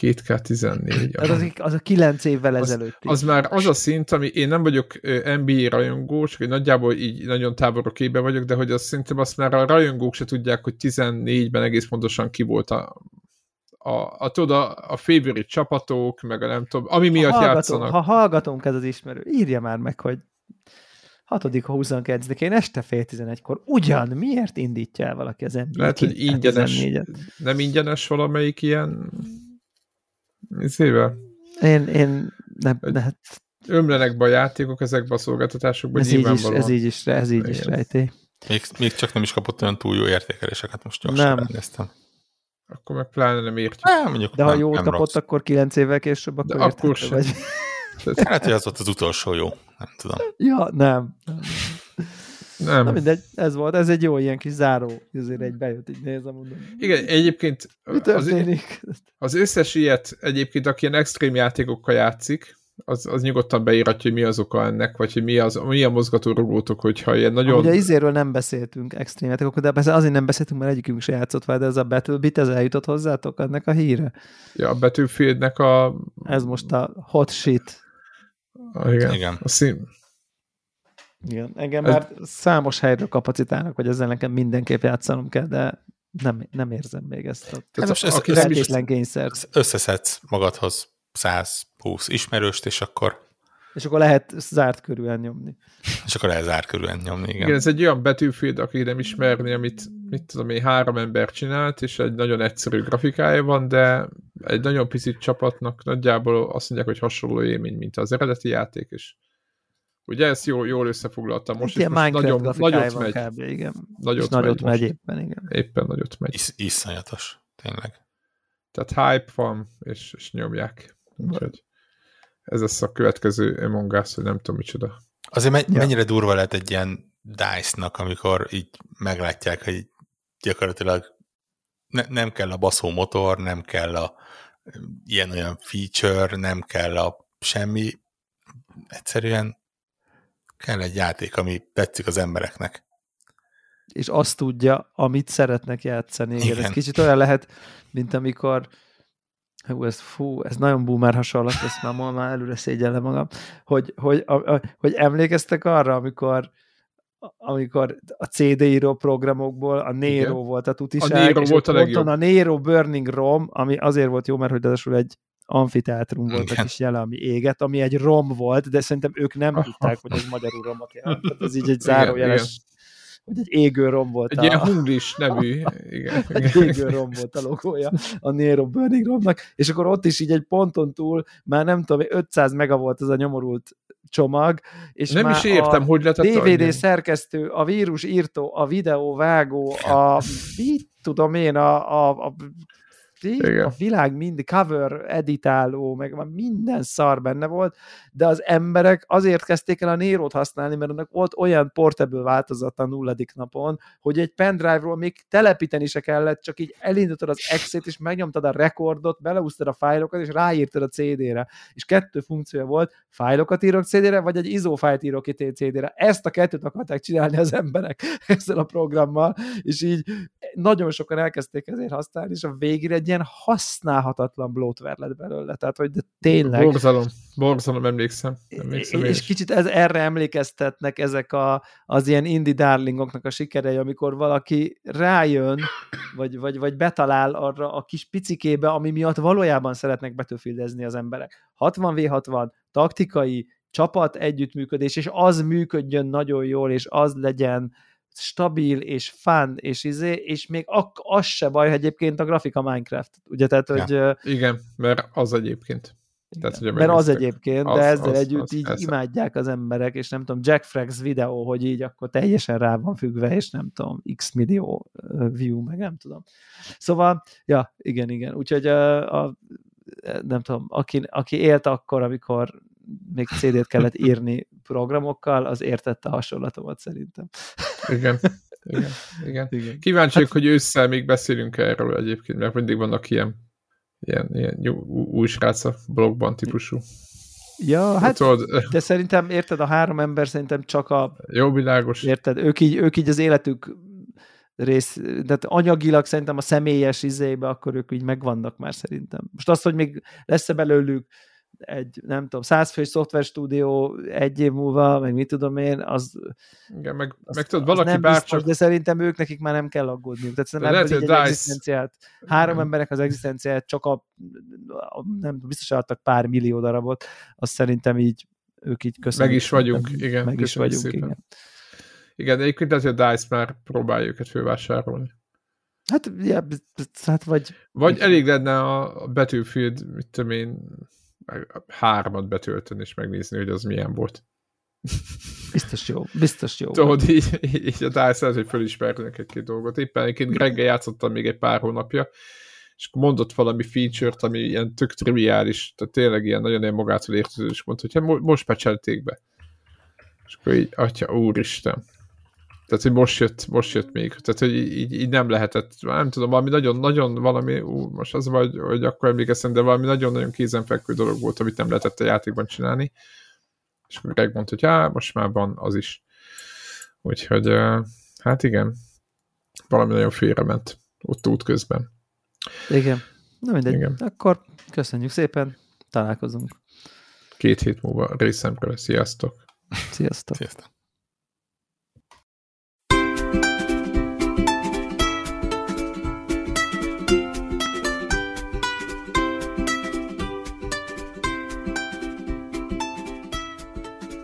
2K14. Tehát az, az a 9 évvel ezelőtti. Az már az a szint, ami én nem vagyok NBA rajongó, csak én nagyjából így nagyon távolok képbe vagyok, de hogy azt szerintem azt már a rajongók se tudják, hogy 14-ben egész pontosan ki volt a, a, a, tudod, a, a favorite csapatok, meg a nem tudom, ami miatt ha hallgatom, játszanak. Ha hallgatunk ez az ismerő, írja már meg, hogy 6 22-én este fél 11-kor ugyan miért indítja el valaki az NBA Lehet, hogy ingyenes, 14-et? nem ingyenes valamelyik ilyen izével? Én, én nem, ne, hát Ömlenek be a játékok ezekbe a szolgáltatásokba, ez, így is, ez így is, ez így is rejtély. Még, még csak nem is kapott olyan túl jó értékeléseket, most gyorsan Nem. ránéztem. Akkor meg pláne nem értjük. Nem, mondjuk De ha jót nem kapott, rossz. akkor 9 évvel később, akkor, De akkor sem. vagy. Hát, hogy az volt az utolsó jó, nem tudom. Ja, nem. Nem. Na mindegy, ez volt, ez egy jó ilyen kis záró, azért egy bejött, így nézem, mondom. Igen, egyébként az, az összes ilyet egyébként, aki ilyen extrém játékokkal játszik, az, az nyugodtan beíratja, hogy mi az oka ennek, vagy hogy mi, az, mi a mozgatórugótok, hogyha ilyen nagyon... Ugye izéről nem beszéltünk extrém játékokról, de persze azért nem beszéltünk, mert egyikünk se játszott vele, de ez a Battlebit, ez eljutott hozzátok ennek a híre? Ja, a Battlefieldnek a... Ez most a hot shit. a igen, Igen. A szín, Igen, engem Ez- már számos helyről kapacitálnak, hogy ezzel nekem mindenképp játszanom kell, de nem, nem érzem még ezt a tehát most ez- aki is, feltétlen kényszert. Összeszedsz magadhoz 120 ismerőst, és akkor, És akkor lehet zárt körülön nyomni. és akkor lehet zárkörűen nyomni, igen. igen, ez egy olyan Battlefield, aki nem ismerni, amit mit tudom én, három ember csinált, és egy nagyon egyszerű grafikája van, de egy nagyon picit csapatnak nagyjából azt mondják, hogy hasonló élmény, mint az eredeti játék, és ugye ezt jól, jól összefoglaltam most, és Ilyen most Minecraft nagyon, nagyot megy. kb. igen. Nagyot és nagyot megy, megy, éppen, igen. Éppen nagyot megy. Is, iszonyatos, tényleg. Tehát hype van, és, és nyomják. Úgyhogy ez lesz a következő Among Us, hogy nem tudom micsoda. Azért me- Ja. mennyire durva lehet egy ilyen DICE-nak, amikor így meglátják, hogy gyakorlatilag ne- nem kell a baszó motor, nem kell a ilyen-olyan feature, nem kell a semmi, egyszerűen kell egy játék, ami tetszik az embereknek. és azt tudja, amit szeretnek játszani. Igen, Igen. ez kicsit olyan lehet, mint amikor hú, ez, fú, ez nagyon boomer hasonlat, ezt már, ma már előre szégyellem magam, hogy, hogy, a, a, hogy emlékeztek arra, amikor amikor a CD író programokból a Nero Igen. volt a tutiság, a Nero és volt a legjobb. a Nero Burning Rom, ami azért volt jó, mert hogy ráadásul egy amfiteátrum volt a kis jele, ami éget, ami egy rom volt, de szerintem ők nem tudták, hogy ez magyarul romot jelent. Tehát ez így egy zárójeles hogy egy égő rom volt. Egy a... ilyen hunglis nevű. Igen, egy égő rom volt a logója a Nero Burning Romnak, és akkor ott is így egy ponton túl, már nem tudom, 500 mega volt az a nyomorult csomag, és nem már is értem, a hogy lett DVD annyi. szerkesztő, a vírus írtó, a videóvágó, a mit tudom én, a, a, a igen. a világ mind cover editáló, meg minden szar benne volt, de az emberek azért kezdték el a Nérót használni, mert annak volt olyan portable változata a nulladik napon, hogy egy pendrive-ról még telepíteni se kellett, csak így elindítod az exit, és megnyomtad a rekordot, beleúztad a fájlokat, és ráírtad a CD-re. És kettő funkciója volt, fájlokat írok CD-re, vagy egy ISO fájlt írok itt CD-re. Ezt a kettőt akarták csinálni az emberek ezzel a programmal, és így nagyon sokan elkezdték ezért használni, és a végére egy ilyen használhatatlan bloatware lett belőle. Tehát, hogy de tényleg... Borzalom, borzalom, emlékszem. emlékszem és, és kicsit ez, erre emlékeztetnek ezek a, az ilyen indie darlingoknak a sikerei, amikor valaki rájön, vagy, vagy, vagy betalál arra a kis picikébe, ami miatt valójában szeretnek betűfildezni az emberek. 60v60, taktikai, csapat együttműködés, és az működjön nagyon jól, és az legyen stabil és fun, és izé, és még ak- az se baj, hogy egyébként a grafika Minecraft, ugye, tehát, ja. hogy... Igen, mert az egyébként. Tehát, hogy mert az egyébként, az, de ezzel az, együtt az, így ez imádják az emberek, és nem tudom, Jack Frags videó, hogy így akkor teljesen rá van függve, és nem tudom, x millió view, meg nem tudom. Szóval, ja, igen, igen. Úgyhogy a, a nem tudom, aki, aki élt akkor, amikor még CD-t kellett írni programokkal, az értette a hasonlatomat szerintem. Igen. Igen, igen. igen. Kíváncsiak, hát, hogy ősszel még beszélünk erről egyébként, mert mindig vannak ilyen, ilyen, ilyen új srác a blogban típusú. Ja, hát, tudod, de szerintem, érted, a három ember szerintem csak a... Jó, világos. Érted, ők így, ők így az életük rész, tehát anyagilag szerintem a személyes izébe, akkor ők így megvannak már szerintem. Most azt, hogy még lesz-e belőlük egy, nem tudom, százfős szoftverstúdió egy év múlva, meg mit tudom én, az... Igen, meg, az, meg tudod, valaki nem bárcsak... Biztos, de szerintem ők nekik már nem kell aggódniuk. Tehát szerintem lehet, ebből egy egzisztenciát, három emberek az egzisztenciát csak a, a nem biztos adtak pár millió darabot, azt szerintem így ők így köszönjük. Meg is vagyunk, igen. Meg is vagyunk, szépen. igen. Igen, de egyébként azért a DICE már próbálja őket fővásárolni. Hát, ja, hát vagy... Vagy elég lenne a Battlefield, mit tudom én, hármat betölteni és megnézni, hogy az milyen volt. Biztos jó, biztos jó. Tudod, így, így a DICE hogy fölismernek egy-két dolgot. Éppen egyébként Greggel játszottam még egy pár hónapja, és mondott valami feature-t, ami ilyen tök triviális, tehát tényleg ilyen nagyon ilyen magától értező, és mondta, hogy hát most pecselték be. És akkor így, atya, úristen. Tehát, hogy most jött, most jött még. Tehát, hogy így, így nem lehetett, nem tudom, valami nagyon, nagyon valami, ú, most az vagy, hogy akkor emlékeztem, de valami nagyon-nagyon kézenfekvő dolog volt, amit nem lehetett a játékban csinálni. És akkor Greg mondta, hogy hát, most már van az is. Úgyhogy, hát igen, valami nagyon félrement ott út közben. Igen. Na mindegy. Igen. Akkor köszönjük szépen, találkozunk. Két hét múlva részemről. Sziasztok! Sziasztok! Sziasztok!